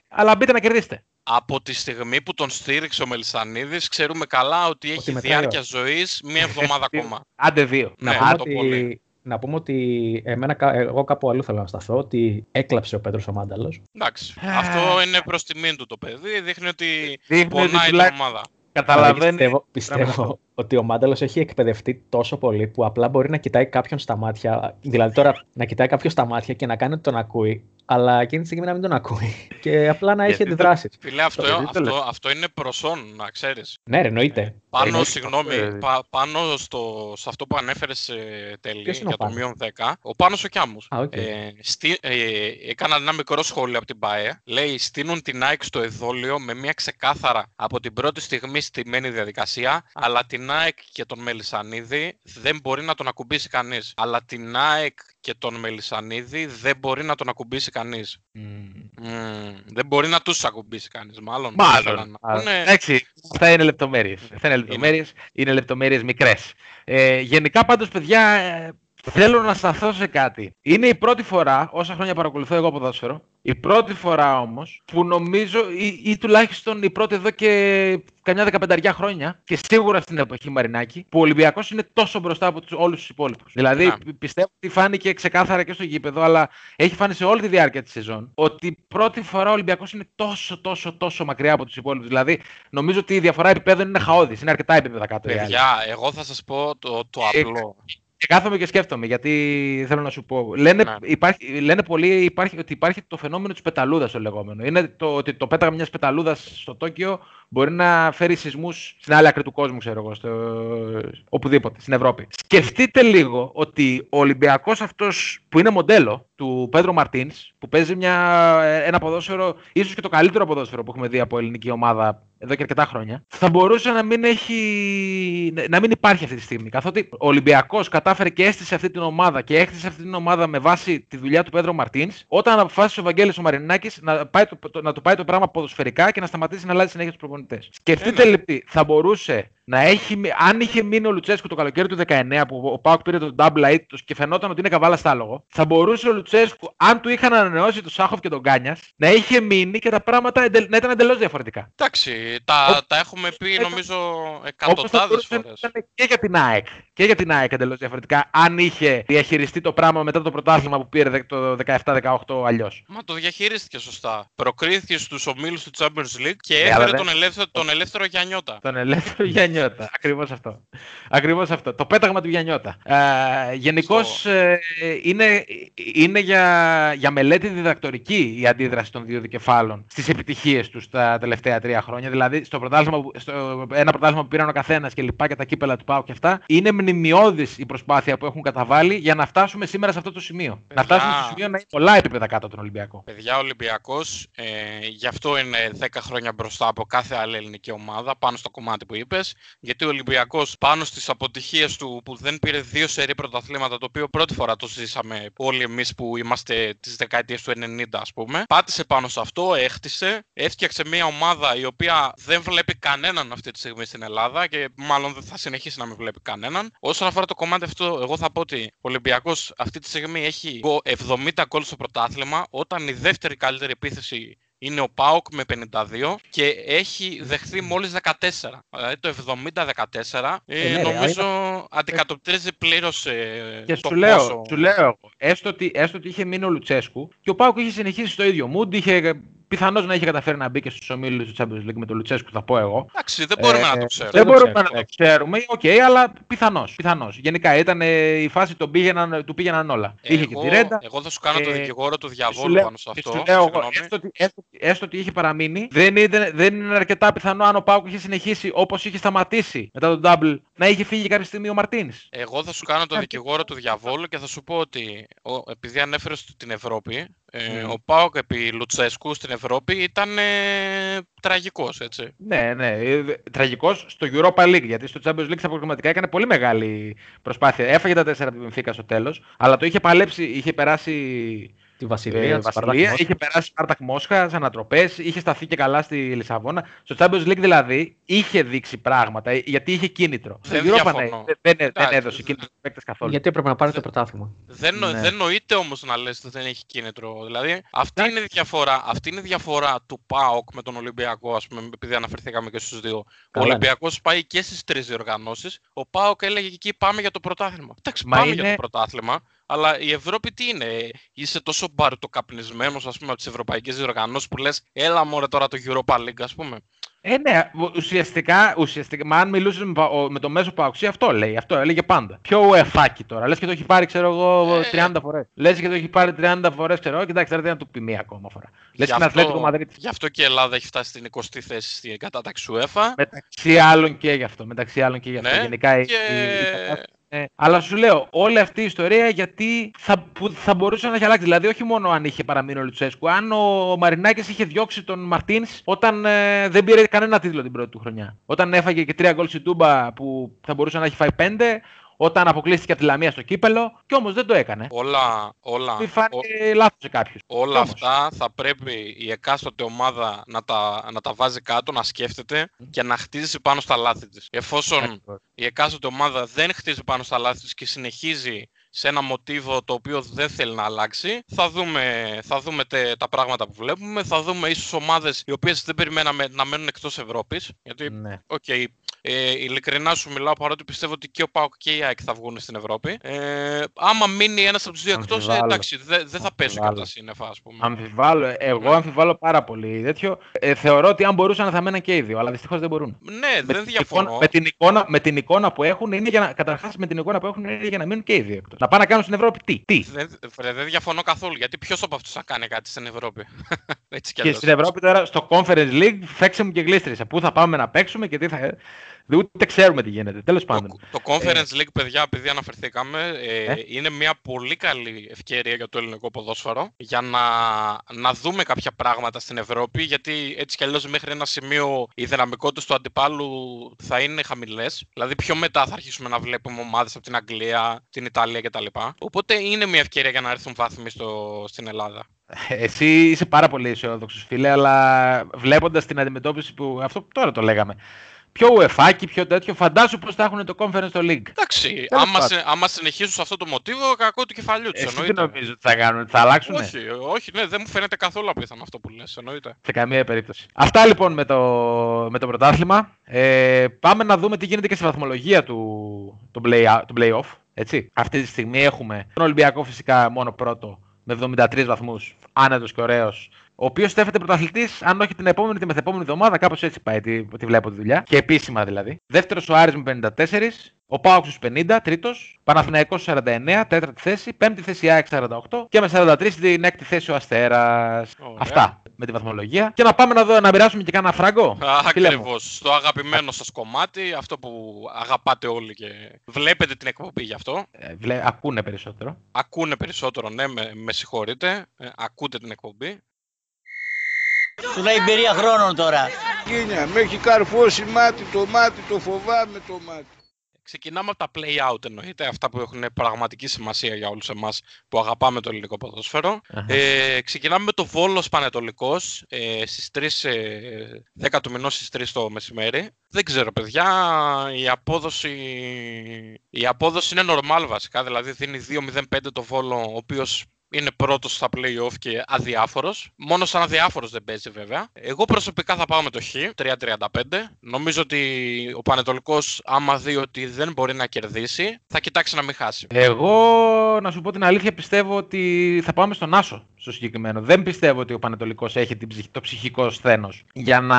αλλά μπείτε να κερδίσετε. Από τη στιγμή που τον στήριξε ο Μελισανίδης, ξέρουμε καλά ότι έχει μετράει διάρκεια ο- ζωής μία εβδομάδα ακόμα. Άντε δύο. Να, Ναι, πούμε το πολύ. ότι, να πούμε ότι εμένα, κα- εγώ κάπου αλλού θέλω να σταθώ, ότι έκλαψε ο Πέτρος ο Μάνταλος. Εντάξει. Αυτό είναι προς τιμήν του το παιδί. Δείχνει ότι Δείχνει ότι πονάει την τουλάχιστον ομάδα. καταλαβαίνει. Πιστεύω, πράγμα αυτό. πιστεύω ότι ο Μάνταλος έχει εκπαιδευτεί τόσο πολύ που απλά μπορεί να κοιτάει κάποιον στα μάτια. Δηλαδή τώρα να κοιτάει κάποιον στα μάτια και να κάνει ότι τον ακούει, αλλά εκείνη τη στιγμή να μην τον ακούει. Και απλά να έχει Γιατί το- αντιδράσεις. Φίλε, αυτό, γιατί το αυτό, λες. αυτό είναι προσόν, να ξέρεις. Ναι, ρε, εννοείται. Πάνω, Εννοείται. συγγνώμη, Ε, πα- πάνω στο, σε αυτό που ανέφερες ε, τέλει Ποιος είναι ο για το Πάνος; μείον 10, ο Πάνος ο Κιάμους. Α, οκ. Ε, στη, ε, έκανα ένα μικρό σχόλιο από την ΠΑΕ. Λέει, στήνουν την ΑΕΚ στο εδώλιο με μια ξεκάθαρα από την πρώτη στιγμή στημένη διαδικασία, αλλά την ΑΕΚ και τον Μελισανίδη δεν μπορεί να τον ακουμπήσει κανείς. Αλλά την ΑΕΚ και τον Μελισανίδη δεν μπορεί να τον ακουμπήσει κανείς. Μμμ, δεν μπορεί να τους ακουμπήσει κανείς, μάλλον. Μάλλον. Ήθελαν να μάλλον. πούνε- Εντάξει, αυτά είναι λεπτομέρειες. Αυτά είναι λεπτομέρειες, είναι λεπτομέρειες μικρές. Ε, γενικά πάντως, παιδιά, ε, θέλω να σταθώ σε κάτι. Είναι η πρώτη φορά, όσα χρόνια παρακολουθώ εγώ ποδόσφαιρο, η πρώτη φορά όμως που νομίζω, ή, ή τουλάχιστον η πρώτη εδώ και καμιά δεκαπενταριά χρόνια, και σίγουρα στην εποχή Μαρινάκη, που ο Ολυμπιακός είναι τόσο μπροστά από τους, όλους τους υπόλοιπους. Δηλαδή, Να. πι- πιστεύω ότι φάνηκε ξεκάθαρα και στο γήπεδο, αλλά έχει φάνει σε όλη τη διάρκεια της σεζόν, ότι πρώτη φορά ο Ολυμπιακός είναι τόσο, τόσο, τόσο μακριά από τους υπόλοιπους. Δηλαδή, νομίζω ότι η διαφορά επίπεδων είναι χαόδης, είναι αρκετά επίπεδα κάτω. οι άλλοι. Παιδιά, εγώ θα σας πω το, το Ε, απλό. Και κάθομαι και σκέφτομαι, γιατί θέλω να σου πω. Λένε, Ναι. υπάρχει, λένε πολλοί υπάρχει, ότι υπάρχει το φαινόμενο της πεταλούδας το λεγόμενο. Είναι το ότι το πέταγμα μιας πεταλούδας στο Τόκιο μπορεί να φέρει σεισμούς στην άλλη άκρη του κόσμου, ξέρω εγώ, στο... οπουδήποτε, στην Ευρώπη. Σκεφτείτε λίγο ότι ο Ολυμπιακός αυτός που είναι μοντέλο του Πέντρο Μαρτίνς, που παίζει μια, ένα ποδόσφαιρο, ίσως και το καλύτερο ποδόσφαιρο που έχουμε δει από ελληνική ομάδα εδώ και αρκετά χρόνια, θα μπορούσε να μην, έχει, να μην υπάρχει αυτή τη στιγμή. Καθότι ο Ολυμπιακός κατάφερε και έστησε αυτή την ομάδα και έκτισε αυτή την ομάδα με βάση τη δουλειά του Πέντρο Μαρτίνς, όταν αποφάσισε ο Βαγγέλης ο Μαρινάκης να, πάει το, το- να του πάει το πράγμα ποδοσφαιρικά και να σταματήσει να αλλάζει συνέχεια τους προπονητές. Σκεφτείτε λοιπόν, θα μπορούσε να έχει, μει- αν είχε μείνει ο Λουτσέσκου το καλοκαίρι του 19 που ο Πάουκ πήρε τον double A τους και φαινόταν ότι είναι καβάλα στάλογο, θα μπορούσε ο Λουτσέσκου, αν του είχαν ανανεώσει τον Σάχοφ και τον Κάνια, να είχε μείνει και τα πράγματα εντελ- να ήταν εντελώς διαφορετικά. Εντάξει, τα, Όπως- τα έχουμε πει ήταν- νομίζω Όπως θα εκατοντάδες μπορούσε να φορές. ήταν και για την ΑΕΚ. Και για την ΑΕΚ εντελώς διαφορετικά, αν είχε διαχειριστεί το πράγμα μετά το πρωτάθλημα που πήρε δε- το 17-18 αλλιώς. Μα το διαχειρίστηκε σωστά. Προκρίθηκε στους ομίλους του Champions League και Ναι, αλλά έφερε δεν- τον ελεύθερο, τον ελεύθερο Γιαννιώτα. Τον ελεύθερο Γιαννιώτα. Ακριβώς αυτό. Ακριβώς αυτό. Το πέταγμα του Γιαννιώτα. Ε, Γενικώς είναι, είναι για, για μελέτη διδακτορική η αντίδραση των δύο δικεφάλων στις επιτυχίες τους τα τελευταία τρία χρόνια. Δηλαδή, στο, πρωτάθλημα που- στο ένα πρωτάθλημα που πήραν ο καθένας και λοιπά και τα κύπελα του ΠΑΟ και αυτά, είναι μνημειώδης η προσπάθεια που έχουν καταβάλει για να φτάσουμε σήμερα σε αυτό το σημείο. Να φτάσουμε στο σημείο να είναι πολλά επίπεδα κάτω από τον Ολυμπιακό. Παιδιά, ο Ολυμπιακός, ε, γι' αυτό είναι 10 χρόνια μπροστά από κάθε άλλη ελληνική ομάδα, πάνω στο κομμάτι που είπες, γιατί ο Ολυμπιακός πάνω στις αποτυχίες του που δεν πήρε δύο σερή πρωταθλήματα, το οποίο πρώτη φορά το ζήσαμε όλοι εμείς που είμαστε τις δεκαετίες του 90 ας πούμε, πάτησε πάνω σε αυτό, έχτισε, έφτιαξε μια ομάδα η οποία δεν βλέπει κανέναν αυτή τη στιγμή στην Ελλάδα και μάλλον δεν θα συνεχίσει να μην βλέπει κανέναν. Όσον αφορά το κομμάτι αυτό, εγώ θα πω ότι ο Ολυμπιακός αυτή τη στιγμή έχει γκο- 70 γκολ στο πρωτάθλημα, όταν η δεύτερη καλύτερη επίθεση είναι ο ΠΑΟΚ με 52 και έχει δεχθεί μόλις 14. Δηλαδή το 70-14 ε, Ε, ναι, ρε, νομίζω αντικατοπτρίζει πλήρως ε, Και το σου λέω, πόσο... σου λέω εγώ, έστω ότι, έστω ότι είχε μείνει ο Λουτσέσκου και ο ΠΑΟΚ είχε συνεχίσει στο ίδιο mood, είχε πιθανώς να είχε καταφέρει να μπει και στους ομίλους του Champions League με τον Λουτσέσκου, θα πω εγώ. Εντάξει, δεν μπορούμε Ε, να το ξέρουμε. Δεν το μπορούμε ξέρουμε, να το ξέρουμε, οκ, αλλά πιθανώς, πιθανώς. Γενικά ήταν ε, η φάση τον πήγαιναν, του πήγαιναν όλα. είχε και τη ρέντα. εγώ θα σου κάνω το Ε, δικηγόρο του και διαβόλου σου λέω- πάνω σε και αυτό. σου λέω εγώ, συγγνώμη. έστω, ότι, έστω, έστω ότι είχε παραμείνει, δεν είναι, δεν είναι αρκετά πιθανό αν ο Πάουκ είχε συνεχίσει όπως είχε σταματήσει μετά τον double, να είχε φύγει κάποια στιγμή ο Μαρτίνς. Εγώ θα σου κάνω το Αρκετά. δικηγόρο του διαβόλου και θα σου πω ότι ο, επειδή ανέφερες την Ευρώπη, ε, Μμμ. ο Πάοκ επί Λουτσέσκου στην Ευρώπη ήταν ε, τραγικός, έτσι. Ναι, ναι. ε, δε- Τραγικός στο Europa League, γιατί στο Champions League στα προγραμματικά έκανε πολύ μεγάλη προσπάθεια. Έφαγε τα 4 από την Benfica στο τέλος, αλλά το είχε παλέψει, είχε περάσει Τη Ε, Βασιλεία, τη Βασιλεία, είχε περάσει Σπάρτακ Μόσχα, ανατροπές, είχε σταθεί και καλά στη Λισαβόνα. Στο Champions League δηλαδή είχε δείξει πράγματα ε, γιατί είχε κίνητρο. Δεν Στο Europa, διαφωνώ. ναι, δεν, δεν, δεν Εντάξει, έδωσε δεν- κίνητρο στους παίκτες καθόλου. Γιατί έπρεπε να πάρει το πρωτάθλημα. Δεν, νο- Ναι. δεν νοείται όμως να λες ότι δεν έχει κίνητρο. Δηλαδή, αυτή είναι, η διαφορά, αυτή είναι η διαφορά του ΠΑΟΚ με τον Ολυμπιακό, ας πούμε, επειδή αναφερθήκαμε και στους δύο. Καλά, ο ναι. Ολυμπιακός πάει και στις τρεις διοργανώσεις. Ο ΠΑΟΚ έλεγε εκεί πάμε για το πρωτάθλημα. Εντάξει, Μα πάμε είναι- για το πρωτάθλημα. Αλλά η Ευρώπη τι είναι, είσαι τόσο μπαρτοκαπνισμένο ας πούμε από τις ευρωπαϊκές διοργανώσεις που λες, έλα μωρέ τώρα το Europa League, ας πούμε. Ε, ναι, ουσιαστικά, ουσιαστικά μα αν μιλούσες με, πα- ο- με το μέσο παοξή, αυτό λέει. Αυτό έλεγε πάντα. Πιο ουεφάκι τώρα. Λες και το έχει πάρει, ξέρω εγώ, Ε. 30 φορές. Λες και το έχει πάρει 30 φορές, ξέρω εγώ. Κοιτάξτε, τώρα δεν να του πει μία ακόμα φορά. Λες και Γι' με αυτό- Ατλέτικο Μαδρίτη. Γι' αυτό και η Ελλάδα έχει φτάσει στην 20η θέση στην κατάταξη UEFA. Μεταξύ άλλων και γι' αυτό. Μεταξύ άλλων και γι' αυτό. Ναι, Γενικά η- και- η- η κατάσταση Ε, αλλά σου λέω, όλη αυτή η ιστορία γιατί θα, που θα μπορούσε να έχει αλλάξει. Δηλαδή, όχι μόνο αν είχε παραμείνει ο Λουτσέσκου, αν ο Μαρινάκης είχε διώξει τον Μαρτίνς όταν ε, δεν πήρε κανένα τίτλο την πρώτη του χρονιά. Όταν έφαγε και τρία γκολ στην Τούμπα που θα μπορούσε να έχει φάει πέντε, όταν αποκλείστηκε από τη Λαμία στο κύπελο, και όμως δεν το έκανε. Όλα, όλα, Μη ο- φάνηκε λάθος σε κάποιους. όλα αυτά θα πρέπει η εκάστοτε ομάδα να τα, να τα βάζει κάτω, να σκέφτεται και να χτίζει πάνω στα λάθη της. Εφόσον η εκάστοτε ομάδα δεν χτίζει πάνω στα λάθη της και συνεχίζει σε ένα μοτίβο το οποίο δεν θέλει να αλλάξει, θα δούμε, θα δούμε τε- τα πράγματα που βλέπουμε, θα δούμε ίσως ομάδες οι οποίες δεν περιμέναμε να μένουν εκτός Ευρώπης, γιατί Ναι. Οκ. Ε, ειλικρινά σου μιλάω παρότι πιστεύω ότι και ο Πάοκ και η ΑΕΚ θα βγουν στην Ευρώπη. Ε, άμα μείνει ένας από τους δύο εκτός, Αμφιβάλλω. εντάξει, δεν δεν θα πέσουν και από τα Αμφιβάλλω. σύννεφα, ας πούμε. Αμφιβάλλω, εγώ αμφιβάλλω πάρα πολύ τέτοιο. Ε, θεωρώ ότι αν μπορούσαν θα μέναν και οι δύο, αλλά δυστυχώς δεν μπορούν. Ναι, με, δεν την διαφωνώ. εικόνα, με, την εικόνα, με την εικόνα που έχουν είναι για να. Καταρχάς, με την εικόνα που έχουν είναι για να μείνουν και οι δύο εκτός. Να πάνε να κάνουν στην Ευρώπη τι. τι. Δεν, βρε, δεν διαφωνώ καθόλου. Γιατί ποιος από αυτούς θα κάνει κάτι στην Ευρώπη; Έτσι κι Και αλλιώς. στην Ευρώπη τώρα στο Conference League φέξε μου και γλίστρισε. Πού θα πάμε να παίξουμε και τι θα. Ούτε ξέρουμε τι γίνεται. Τέλος πάντων. Το, το Conference League, παιδιά, επειδή αναφερθήκαμε, ε, Ε. είναι μια πολύ καλή ευκαιρία για το ελληνικό ποδόσφαιρο για να, να δούμε κάποια πράγματα στην Ευρώπη. Γιατί έτσι κι αλλιώς μέχρι ένα σημείο οι δυναμικότητες του αντιπάλου θα είναι χαμηλές. Δηλαδή, πιο μετά θα αρχίσουμε να βλέπουμε ομάδες από την Αγγλία, την Ιταλία κτλ. Οπότε είναι μια ευκαιρία για να έρθουν βάθμοι στο, στην Ελλάδα. Εσύ είσαι πάρα πολύ αισιόδοξος, φίλε, αλλά βλέποντας την αντιμετώπιση που. Αυτό τώρα το λέγαμε. Πιο ουεφάκι, πιο τέτοιο. Φαντάσου πώς θα έχουν το Conference στο League. Εντάξει, Τέλος άμα, πάντων. σε, άμα συνεχίσουν σε αυτό το μοτίβο, κακό του κεφαλιού τους. Εσύ τι νομίζω ότι θα κάνουν, θα αλλάξουν. Όχι, όχι, ναι, δεν μου φαίνεται καθόλου απίθανο αυτό που λες, εννοείται. Σε καμία περίπτωση. Αυτά λοιπόν με το, με το πρωτάθλημα. Ε, πάμε να δούμε τι γίνεται και στη βαθμολογία του, του, play, του play-off. Έτσι. Αυτή τη στιγμή έχουμε τον Ολυμπιακό φυσικά μόνο πρώτο με 73 βαθμούς, άνετος και ωραίος. Ο οποίος στέφεται πρωταθλητής, αν όχι την επόμενη, τη μεθεπόμενη εβδομάδα, κάπως έτσι πάει, τη, τη βλέπω τη δουλειά. Και επίσημα δηλαδή. Δεύτερος ο Άρης με 54, ο Πάοξ στου 50, τρίτος. Παναθηναϊκός στου 49, τέταρτη θέση. Πέμπτη θέση η ΑΕΚ 48 και με 43 στην έκτη θέση ο Αστέρας. Ωραία. Αυτά με τη βαθμολογία. Και να πάμε να, δω, να μοιράσουμε και κάνα φράγκο. φίλε μου. Ακριβώς. Στο αγαπημένο σας κομμάτι, αυτό που αγαπάτε όλοι και βλέπετε την εκπομπή γι' αυτό. Ε, βλέ, ακούνε περισσότερο. Ακούνε περισσότερο, ναι, με, με συγχωρείτε. Ε, ακούτε την εκπομπή. Σου λέει εμπειρία χρόνων τώρα. Κίνια, με έχει καρφώσει μάτι το μάτι, το φοβάμαι το μάτι. Ξεκινάμε από τα play-out εννοείται, αυτά που έχουν πραγματική σημασία για όλους εμάς που αγαπάμε το ελληνικό ποδόσφαιρο. Αχα. Ε, ξεκινάμε με το Βόλος Πανετολικός ε, στις 3, ε, 10 του μηνός στις 3 το μεσημέρι. Δεν ξέρω παιδιά, η απόδοση, η απόδοση είναι normal βασικά, δηλαδή δίνει 2-0-5 το Βόλο, ο οποίος είναι πρώτος στα play-off και αδιάφορος. Μόνο σαν αδιάφορος δεν παίζει βέβαια. Εγώ προσωπικά θα πάω με το Χ, 3-35. Νομίζω ότι ο Πανετολικός άμα δει ότι δεν μπορεί να κερδίσει, θα κοιτάξει να μην χάσει. Εγώ, να σου πω την αλήθεια, πιστεύω ότι θα πάμε στον Άσο στο συγκεκριμένο. Δεν πιστεύω ότι ο Πανετολικός έχει την ψυχ- το ψυχικό σθένος για να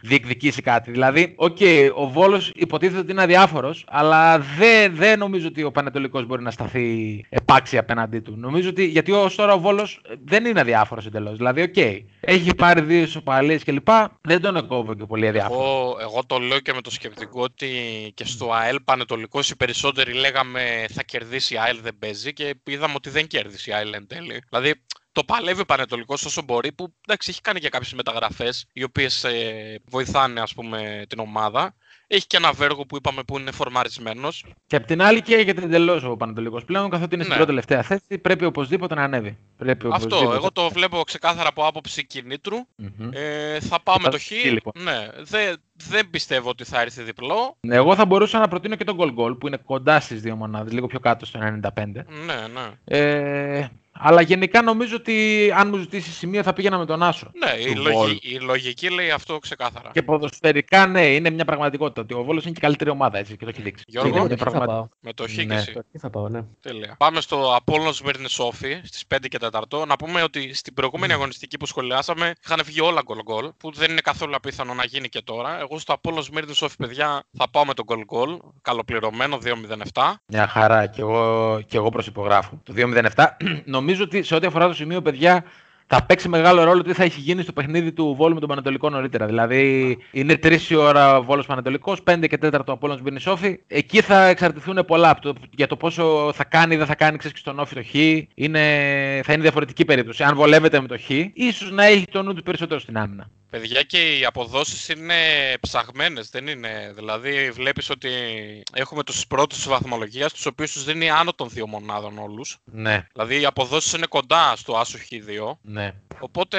διεκδικήσει κάτι. Δηλαδή, οκ, ο Βόλος υποτίθεται ότι είναι αδιάφορος, αλλά δεν, δεν νομίζω ότι ο Πανετολικός μπορεί να σταθεί επάξια απέναντί του. Νομίζω ότι, γιατί ως τώρα ο Βόλος δεν είναι αδιάφορος εντελώς. Δηλαδή, οκ, έχει πάρει δύο ισοπαλίες κλπ. Δεν τον εκόβω και πολύ αδιάφορο. Εγώ, εγώ το λέω και με το σκεπτικό ότι και στο ΑΕΛ Πανετολικός οι περισσότεροι λέγαμε θα κερδίσει η ΑΕΛ δεν παίζει και είδαμε ότι δεν κέρδισε η ΑΕΛ εν τέλει. Δηλαδή το παλεύει ο Πανετολικός όσο μπορεί που εντάξει έχει κάνει και κάποιες μεταγραφές οι οποίες ε, βοηθάνε ας πούμε την ομάδα. Έχει και ένα Βέργο που είπαμε που είναι φορμαρισμένος. Και απ' την άλλη καίγεται εντελώς ο Πανατολικός πλέον, καθότι είναι στην Ναι. πρώτη τελευταία θέση. Πρέπει οπωσδήποτε να ανέβει. Πρέπει Αυτό, οπωσδήποτε. εγώ το βλέπω ξεκάθαρα από άποψη κινήτρου. Μμμ. Ε, θα πάω με Θα το το Χ. Χ, λοιπόν. Ναι, δεν, δεν πιστεύω ότι θα έρθει διπλό. Εγώ θα μπορούσα να προτείνω και τον goal goal που είναι κοντά στις δύο μονάδες, λίγο πιο κάτω στο 95. Ναι, ναι. Ε, αλλά γενικά νομίζω ότι αν μου ζητήσεις σημείο θα πήγαινα με τον Άσο. Ναι, η, Του λογι- Βόλου. η λογική λέει αυτό ξεκάθαρα. Και ποδοσφαιρικά, ναι, είναι μια πραγματικότητα. Ότι ο Βόλος είναι και η καλύτερη ομάδα, έτσι, και το έχει δείξει. Γιώργο; Είναι Εγώ εκεί θα πραγματι- πάω. Με το Χ Ναι. και εσύ. Εκεί θα πάω, ναι. Τέλεια. Πάμε στο Απόλλων Σμύρνη Σόφι στις 5 και 4. Να πούμε ότι στην προηγούμενη αγωνιστική που σχολιάσαμε είχαν βγει όλα γκολ γκολ, που δεν είναι καθόλου απίθανο να γίνει και τώρα. Εγώ στο Απόλλων Σμύρνη Σόφι, παιδιά, θα πάω με τον γκολ γκολ. Καλοπληρωμένο 2-0-7. Μια χαρά και εγώ, και εγώ προσυπογράφω. Το 2-0-7. Νομίζω ότι σε ό,τι αφορά το σημείο, παιδιά, θα παίξει μεγάλο ρόλο τι θα έχει γίνει στο παιχνίδι του Βόλου με τον Πανατολικό νωρίτερα. Δηλαδή, είναι 3 η ώρα ο Βόλος Πανατολικό, 5 και 4 ο Απόλλων Μπίνι Σόφι. Εκεί θα εξαρτηθούν πολλά από το, για το πόσο θα κάνει ή δεν θα κάνει, ξέρεις και στον Όφι το Χ. Είναι, θα είναι διαφορετική περίπτωση. Αν βολεύεται με το Χ, ίσως να έχει το νου του περισσότερο στην άμυνα. Παιδιά και οι αποδόσεις είναι ψαγμένες, δεν είναι. Δηλαδή βλέπεις ότι έχουμε τους πρώτους της βαθμολογίας, τους οποίους τους δίνει άνω των δύο μονάδων όλους. Ναι, Δηλαδή οι αποδόσεις είναι κοντά στο άσο Χ2. ναι. Οπότε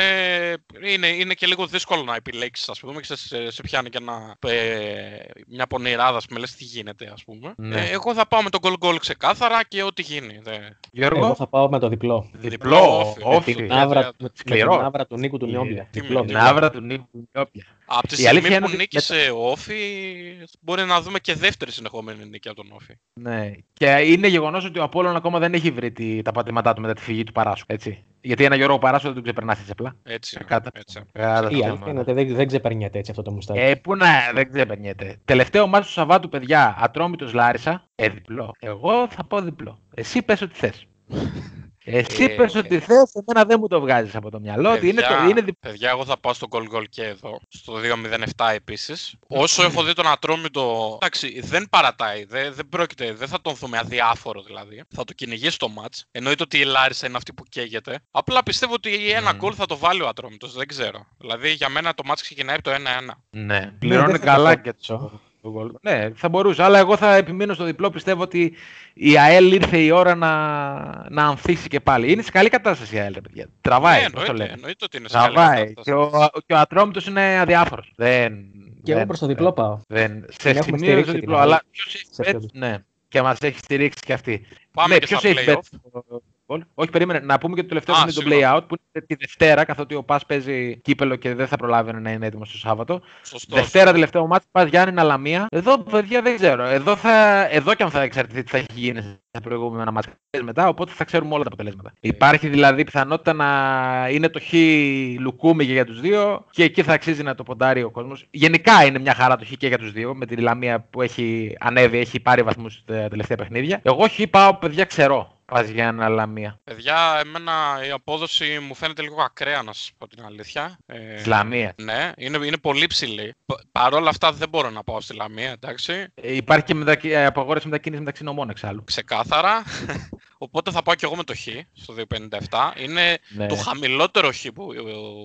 είναι, είναι και λίγο δύσκολο να επιλέξεις, ας πούμε, και σε, σε πιάνει και ένα, ε, μια πονηράδα, ας πούμε, λες τι γίνεται, ας πούμε. Ναι. Ε, εγώ θα πάω με τον goal goal ξεκάθαρα και ό,τι γίνει. Δε. Γιώργο, Εγώ θα πάω με το διπλό. διπλό, όφι, όφι. με Την την άβρα, άδεια- με, με σκληρό. την άβρα του Νίκου του Νιόμπια. τι Διπλό, με- Την διπλό. άβρα του Νίκου Νιόπια. Από τη Η αλήθεια στιγμή είναι που ότι νίκησε ο Όφη, μπορεί να δούμε και δεύτερη συνεχόμενη νίκη από τον Όφη. Ναι. Και είναι γεγονός ότι ο Απόλλων ακόμα δεν έχει βρει τη- τα πατήματά του μετά τη φυγή του Παράσου. Έτσι. Γιατί ένα Γιώργο Παράσου δεν τον ξεπερνά έτσι απλά. Έτσι. Κάτα. έτσι. Κάτα Η στο αλήθεια θέμα. είναι ότι δεν, δεν ξεπερνιέται έτσι αυτό το μουστάκι. Ε, πού να, δεν ξεπερνιέται. Τελευταίο μάτι του Σαββάτου, παιδιά, Ατρόμητος Λάρισα, ε, διπλό. Εγώ θα πω διπλό. Εσύ πες ό,τι θες. Εσύ Ε, πες ό,τι θες, εμένα δεν μου το βγάζεις από το μυαλό. ότι είναι, Παιδιά, το, είναι διπλό. παιδιά, εγώ θα πάω στο goal goal και εδώ, στο 2-0-7 επίσης. Όσο έχω δει τον Ατρόμητο, εντάξει, δεν παρατάει, δεν, δεν πρόκειται, δεν θα τον δούμε αδιάφορο δηλαδή. Θα το κυνηγήσει το match. Εννοείται ότι η Λάρισα είναι αυτή που καίγεται. Απλά πιστεύω ότι ένα Μμμ. goal θα το βάλει ο Ατρόμητος, δεν ξέρω. Δηλαδή για μένα το match ξεκινάει από το 1-1. Ναι, πληρώνει δεν θα καλά το και πω. Το, το γκολ. Ναι, θα μπορούσε. Αλλά εγώ θα επιμείνω στο διπλό. Πιστεύω ότι η ΑΕΛ ήρθε η ώρα να, να ανθίσει και πάλι. Είναι σε καλή κατάσταση η ΑΕΛ, ρε παιδιά. Τραβάει. ναι, πώς το εννοείται, λένε. εννοείται ότι είναι σε καλή Τραβάει. κατάσταση. Και ο, και ο Ατρόμητος είναι αδιάφορος. Δεν, Και εγώ δεν- προς το διπλό πάω. Δεν, σε Την έχουμε σημείο στο στηρίξει διπλό, την αλλά ΑΕΛ. ποιος έχει Σε bet, αυτό. ναι, και μας έχει στηρίξει και αυτή. Πάμε ναι, και ποιος στα έχει bet play-off. στο γκολ; Όχι, περίμενε, να πούμε και το τελευταίο Α, που είναι το συγγνώμη. play-out, που είναι τη Δευτέρα, καθότι ο Πας παίζει κύπελο και δεν θα προλάβει να είναι έτοιμος το Σάββατο. Σωστός. Δευτέρα τελευταίο μάτι, Πας Γιάννη Λαμία. Εδώ, παιδιά, δεν ξέρω. Εδώ, θα, εδώ και αν θα εξαρτηθεί τι θα έχει γίνει στα προηγούμενα μάτια μετά, οπότε θα ξέρουμε όλα τα αποτελέσματα. Υπάρχει δηλαδή πιθανότητα να είναι το χ λουκούμι και για τους δύο και εκεί θα αξίζει να το ποντάρει ο κόσμος. Γενικά είναι μια χαρά το χ και για τους δύο, με τη Λαμία που έχει ανέβει, έχει πάρει βαθμούς στα τελευταία παιχνίδια. Εγώ χ πάω, παιδιά, ξερό. Πας Γιάννη Λαμία. Παιδιά, εμένα η απόδοση μου φαίνεται λίγο ακραία, να σας πω την αλήθεια. Ε, Της Λαμίας. Ναι, είναι, είναι πολύ ψηλή. Παρ' όλα αυτά δεν μπορώ να πάω στη Λαμία, εντάξει. Ε, Υπάρχει και μετακι... ε, απαγόρευση μετακίνησης μεταξύ νομών εξάλλου. Ξεκάθαρα. Οπότε θα πάω και εγώ με το Χ στο 257. Είναι Ναι. το χαμηλότερο Χ που,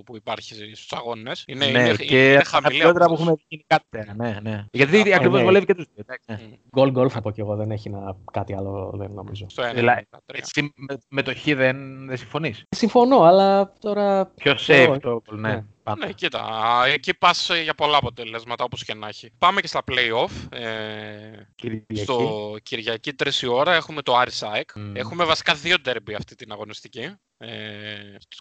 που υπάρχει στους αγώνες. Είναι, ναι, είναι, και είναι τα χαμηλή χαμηλότερα που απόδοση. έχουμε δει κάτι πέρα. Ναι, ναι. Γιατί Ξεκάθαρα, ακριβώς ναι. βολεύει και τους δύο. εντάξει, ναι. Μμ, Γκολ γκολ θα πω κι εγώ, δεν έχει να... κάτι άλλο, δεν νομίζω. Στο 1. Δηλαδή, Εσύ με, με το χ δεν, δεν συμφωνείς; Συμφωνώ, αλλά τώρα. Πιο Εγώ, safe το γκολ, ναι. Ναι. πάντα. Ναι, κοίτα, εκεί πας για πολλά αποτελέσματα όπως και να έχει. Πάμε και στα play-off. Ε, Κυριακή. στο Κυριακή 3 η ώρα έχουμε το Άρη ΑΕΚ. Μμ. Έχουμε βασικά δύο ντέρμπι αυτή την αγωνιστική. Ε,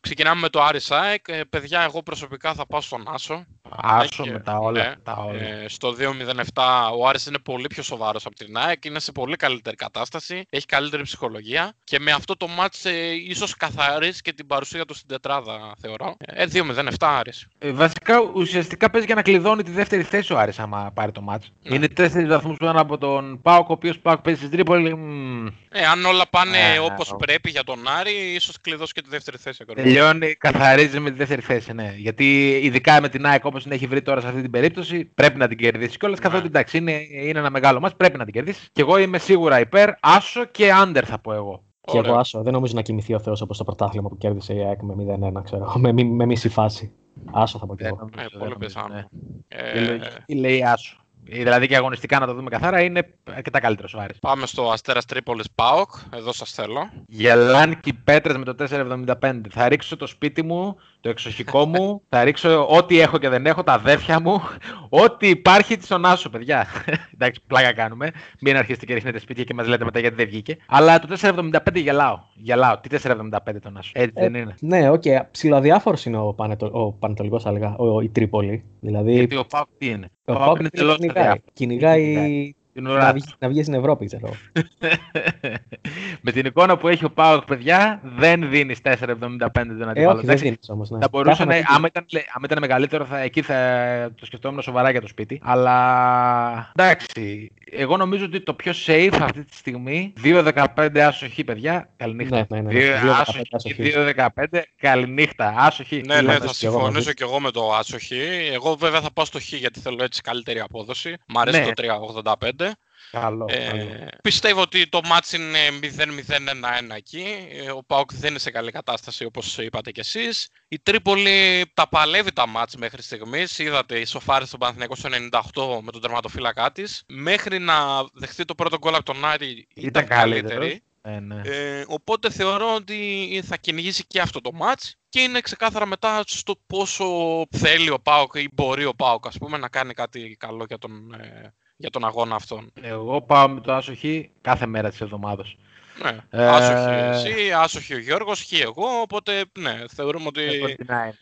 ξεκινάμε με το Άρη ΑΕΚ. Ε, παιδιά, εγώ προσωπικά θα πάω στον Άσο. Άσο και- με τα όλα. ναι, τα όλα. Ε, στο 2-0-7 ο Άρης είναι πολύ πιο σοβαρός από την ΑΕΚ, είναι σε πολύ καλύτερη κατάσταση, έχει καλύτερη ψυχολογία και με αυτό το μάτς ε, ίσως καθαρίσει και την παρουσία του στην τετράδα θεωρώ. Ε, 2-0-7 Άρης. Ε, βασικά ουσιαστικά παίζει για να κλειδώνει τη δεύτερη θέση ο Άρης άμα πάρει το μάτς. Ναι. Είναι τέσσερις βαθμούς πάνω από τον Πάοκ, ο οποίος Πάοκ παίζει στην Τρίπολη. μμμ, Ε, αν όλα πάνε Ε, όπως ο- πρέπει για τον Άρη, ίσως κλειδώσει και τη δεύτερη θέση. ακριβώς. Τελειώνει, καθαρίζει με τη δεύτερη θέση, ναι. Γιατί ειδικά με την ΑΕΚ όπως την έχει βρει τώρα σε αυτή την περίπτωση, πρέπει να την κερδίσει κιόλας. Ναι. Καθότι εντάξει, είναι, είναι ένα μεγάλο μάτς, πρέπει να την κερδίσει. Και εγώ είμαι σίγουρα υπέρ, άσο και άντερ θα πω εγώ. Και Ωραία. εγώ άσο. Δεν νομίζω να κοιμηθεί ο Θεός όπως το πρωτάθλημα που κέρδισε η ΑΕΚ με 0-1, ξέρω. εγώ, Με, μη- με μισή φάση. Άσο θα πω κι Δεν εγώ. νομίζω, Ε, δεν πολύ νομίζω, πιθανό. ναι. Ε, Η λογική λέει άσο. Δηλαδή και αγωνιστικά να το δούμε καθαρά είναι αρκετά καλύτερος ο Άρης. Πάμε στο Αστέρας Τρίπολης Πάοκ. Εδώ σας θέλω. Γελάν και οι πέτρες με το 4,75. Θα ρίξω το σπίτι μου, το εξοχικό μου, θα ρίξω ό,τι έχω και δεν έχω, τα αδέρφια μου, ό,τι υπάρχει στον Άσο, παιδιά. Εντάξει, πλάκα κάνουμε. Μην αρχίσετε και ρίχνετε σπίτια και μας λέτε μετά γιατί δεν βγήκε. Αλλά το 4,75 γελάω. Γελάω. Τι 4,75 τον Άσο. Έτσι δεν είναι. Ναι, ok. Okay. Ψιλοδιάφορο είναι ο, Πανετο... ο Πανετολικός, θα έλεγα, ο, η Τρίπολη. Δηλαδή... Γιατί ο Πάοκ τι είναι; Ο Πάοκ είναι τελώς Κυνηγάει να, βγει, να βγει στην Ευρώπη, ξέρω. με την εικόνα που έχει ο Πάοκ, παιδιά, δεν δίνεις 4,75 τον αντίπαλο. Ε, όχι, δεν δίνεις όμως, ναι. Θα μπορούσε να, άμα, ήταν, άμα ήταν μεγαλύτερο, θα, εκεί θα το σκεφτόμουν σοβαρά για το σπίτι. Αλλά εντάξει, εγώ νομίζω ότι το πιο safe αυτή τη στιγμή 2-15 άσοχη, παιδιά. Καληνύχτα. Ναι, ναι, ναι. 2-15, καληνύχτα. Άσοχη. Ναι, ναι, θα συμφωνήσω και εγώ με το άσοχη. Εγώ βέβαια θα πάω στο χ γιατί θέλω έτσι καλύτερη απόδοση. Μ' αρέσει Ναι. το 3-85. Καλό, Ε, καλό. πιστεύω ότι το μάτς είναι 0-0-1-1 εκεί. Ε, Ο Πάουκ δεν είναι σε καλή κατάσταση όπως είπατε κι εσείς. Η Τρίπολη τα παλεύει τα μάτς μέχρι στιγμής. Είδατε η σοφάρη στον Παναθηναϊκό στο 98 με τον τερματοφύλακά της. Μέχρι να δεχτεί το πρώτο γκολ από τον Άρη ήταν, Ήταν καλύτερη. καλύτερος. Ε, ναι. Ε, οπότε θεωρώ ότι θα κυνηγήσει και αυτό το μάτς και είναι ξεκάθαρα μετά στο πόσο θέλει ο Πάοκ ή μπορεί ο Πάοκ ας πούμε να κάνει κάτι καλό για τον, ε, για τον αγώνα αυτόν. Εγώ πάω με το άσοχη κάθε μέρα της εβδομάδας. Ναι, Ε, άσοχη εσύ, άσοχη ο Γιώργος, χι εγώ, οπότε ναι, θεωρούμε ότι Εγώ την ΑΕΚ.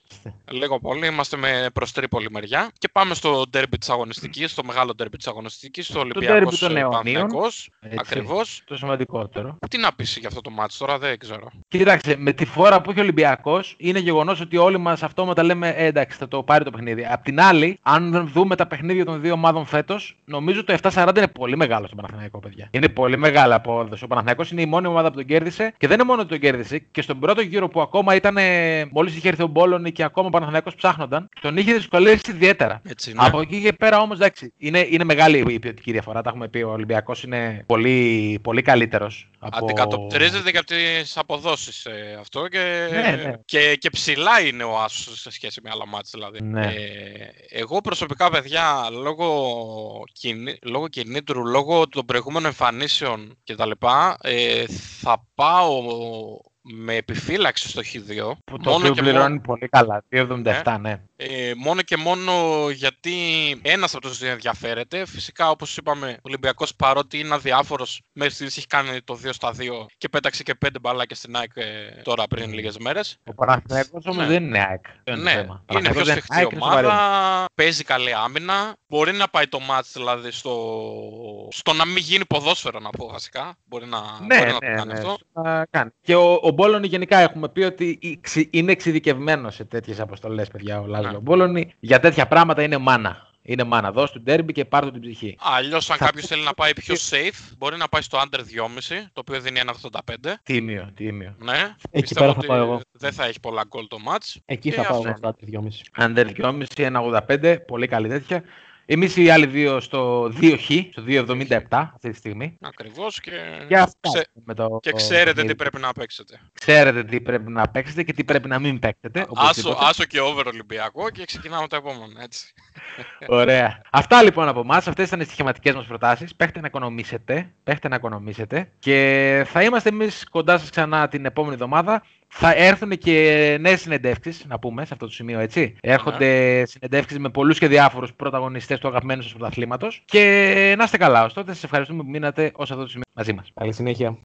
Λίγο πολύ είμαστε με προς τρίπολη μεριά. Και πάμε στο ντέρμπι της αγωνιστικής, στο μεγάλο ντέρμπι της αγωνιστικής, στο Ολυμπιακός ντέρμπι των ε, αιωνίων. Παναθηναϊκός. Έτσι. Ακριβώς. Το σημαντικότερο. Τι να πεις για αυτό το μάτς τώρα, δεν ξέρω. Κοίταξε, με τη φόρα που έχει ο Ολυμπιακός, είναι γεγονός ότι όλοι μας αυτόματα λέμε ε, εντάξει, θα το πάρει το παιχνίδι. Απ' την άλλη, αν δούμε τα παιχνίδια των δύο ομάδων φέτος, νομίζω το 7-40 είναι πολύ μεγάλο στο Παναθηναϊκό, παιδιά. Είναι πολύ μεγάλη απόδοση. Ο Παναθηναϊκός είναι η μόνη ομάδα που τον κέρδισε και δεν είναι μόνο ότι τον κέρδισε. Και στον πρώτο γύρο που ακόμα ήταν. Μόλις είχε έρθει ο Μπόλωνη και ακόμα ο Παναθηναϊκός ψάχνονταν, τον είχε δυσκολεύσει ιδιαίτερα. Έτσι, ναι. Από εκεί και πέρα όμως, εντάξει, είναι, είναι μεγάλη η ποιοτική διαφορά. Τα έχουμε πει. Ο Ολυμπιακός είναι πολύ, πολύ καλύτερος. Από... Αντικατοπτρίζεται και από τις αποδόσεις ε, αυτό και, Ναι, ναι. και, και ψηλά είναι ο Άσος σε σχέση με άλλα μάτς δηλαδή. Ναι. Ε, εγώ προσωπικά παιδιά λόγω, κινη, λόγω κινήτρου, λόγω των προηγούμενων εμφανίσεων κτλ. Ε, θα πάω με επιφύλαξη στο Χ2. Που το οποίο πληρώνει πολύ καλά. 2,77 ναι. Ε, μόνο και μόνο γιατί ένας από τους δύο ενδιαφέρεται. Φυσικά, όπως είπαμε, ο Ολυμπιακός παρότι είναι αδιάφορος, μέχρι στιγμής έχει κάνει το 2 στα 2 και πέταξε και 5 μπαλάκια στην ΑΕΚ ε, τώρα πριν λίγες μέρες. Ο Παναθηναϊκός όμως Ναι. δεν είναι ΑΕΚ. Αυτό Ναι, το θέμα. είναι πιο Παναθηναϊκός δεν σφιχτή ΑΕΚ, είναι σοβαρή. ομάδα. Παίζει καλή άμυνα. Μπορεί να πάει το μάτς δηλαδή στο, στο να μην γίνει ποδόσφαιρο να πω βασικά. Μπορεί να, Ναι, μπορεί να ναι, το κάνει ναι, αυτό. θα κάνει. Και ο, ο Μπόλωνη γενικά έχουμε πει ότι εξι- είναι εξειδικευμένος σε τέτοιες αποστολές, παιδιά, ο Λάζλο Ναι. Μπόλωνη. Για τέτοια πράγματα είναι μάνα. Είναι μάνα. Δώσ' του ντέρμπι και πάρ' του την ψυχή. Αλλιώς, αν Θα κάποιος πω- θέλει να πάει πιο safe, μπορεί να πάει στο under 2,5 το οποίο δίνει 1,85. Τίμιο, τίμιο. Ναι, Εκεί πιστεύω πέρα θα ότι πάω εγώ. δεν θα έχει πολλά γκολ το match. Εκεί Και θα πάω αυτό εγώ είναι. στα 3,5. Under 2,5, 1,85. Πολύ καλή τέτοια. Εμείς οι άλλοι δύο στο 2Χ, στο 2,77 αυτή τη στιγμή. Ακριβώς και, Και αυτά. ξε- με το και ξέρετε τι παιχνίδι. πρέπει να παίξετε. Ξέρετε τι πρέπει να παίξετε και τι πρέπει να μην παίξετε. Άσο, οπωσδήποτε. άσο και over Ολυμπιακό και ξεκινάμε το επόμενο, έτσι. Ωραία. Αυτά λοιπόν από εμάς. Αυτές ήταν οι στοιχηματικές μας προτάσεις. Παίχτε να οικονομήσετε. Παίχτε να οικονομήσετε. Και θα είμαστε εμείς κοντά σας ξανά την επόμενη εβδομάδα. Θα έρθουν και νέες συνεντεύξεις, να πούμε, σε αυτό το σημείο, έτσι. Έρχονται συνεντεύξεις με πολλούς και διάφορους πρωταγωνιστές του αγαπημένου σας πρωταθλήματος. Και να είστε καλά. Ωστότε, σας ευχαριστούμε που μείνατε ως αυτό το σημείο μαζί μας. Καλή συνέχεια.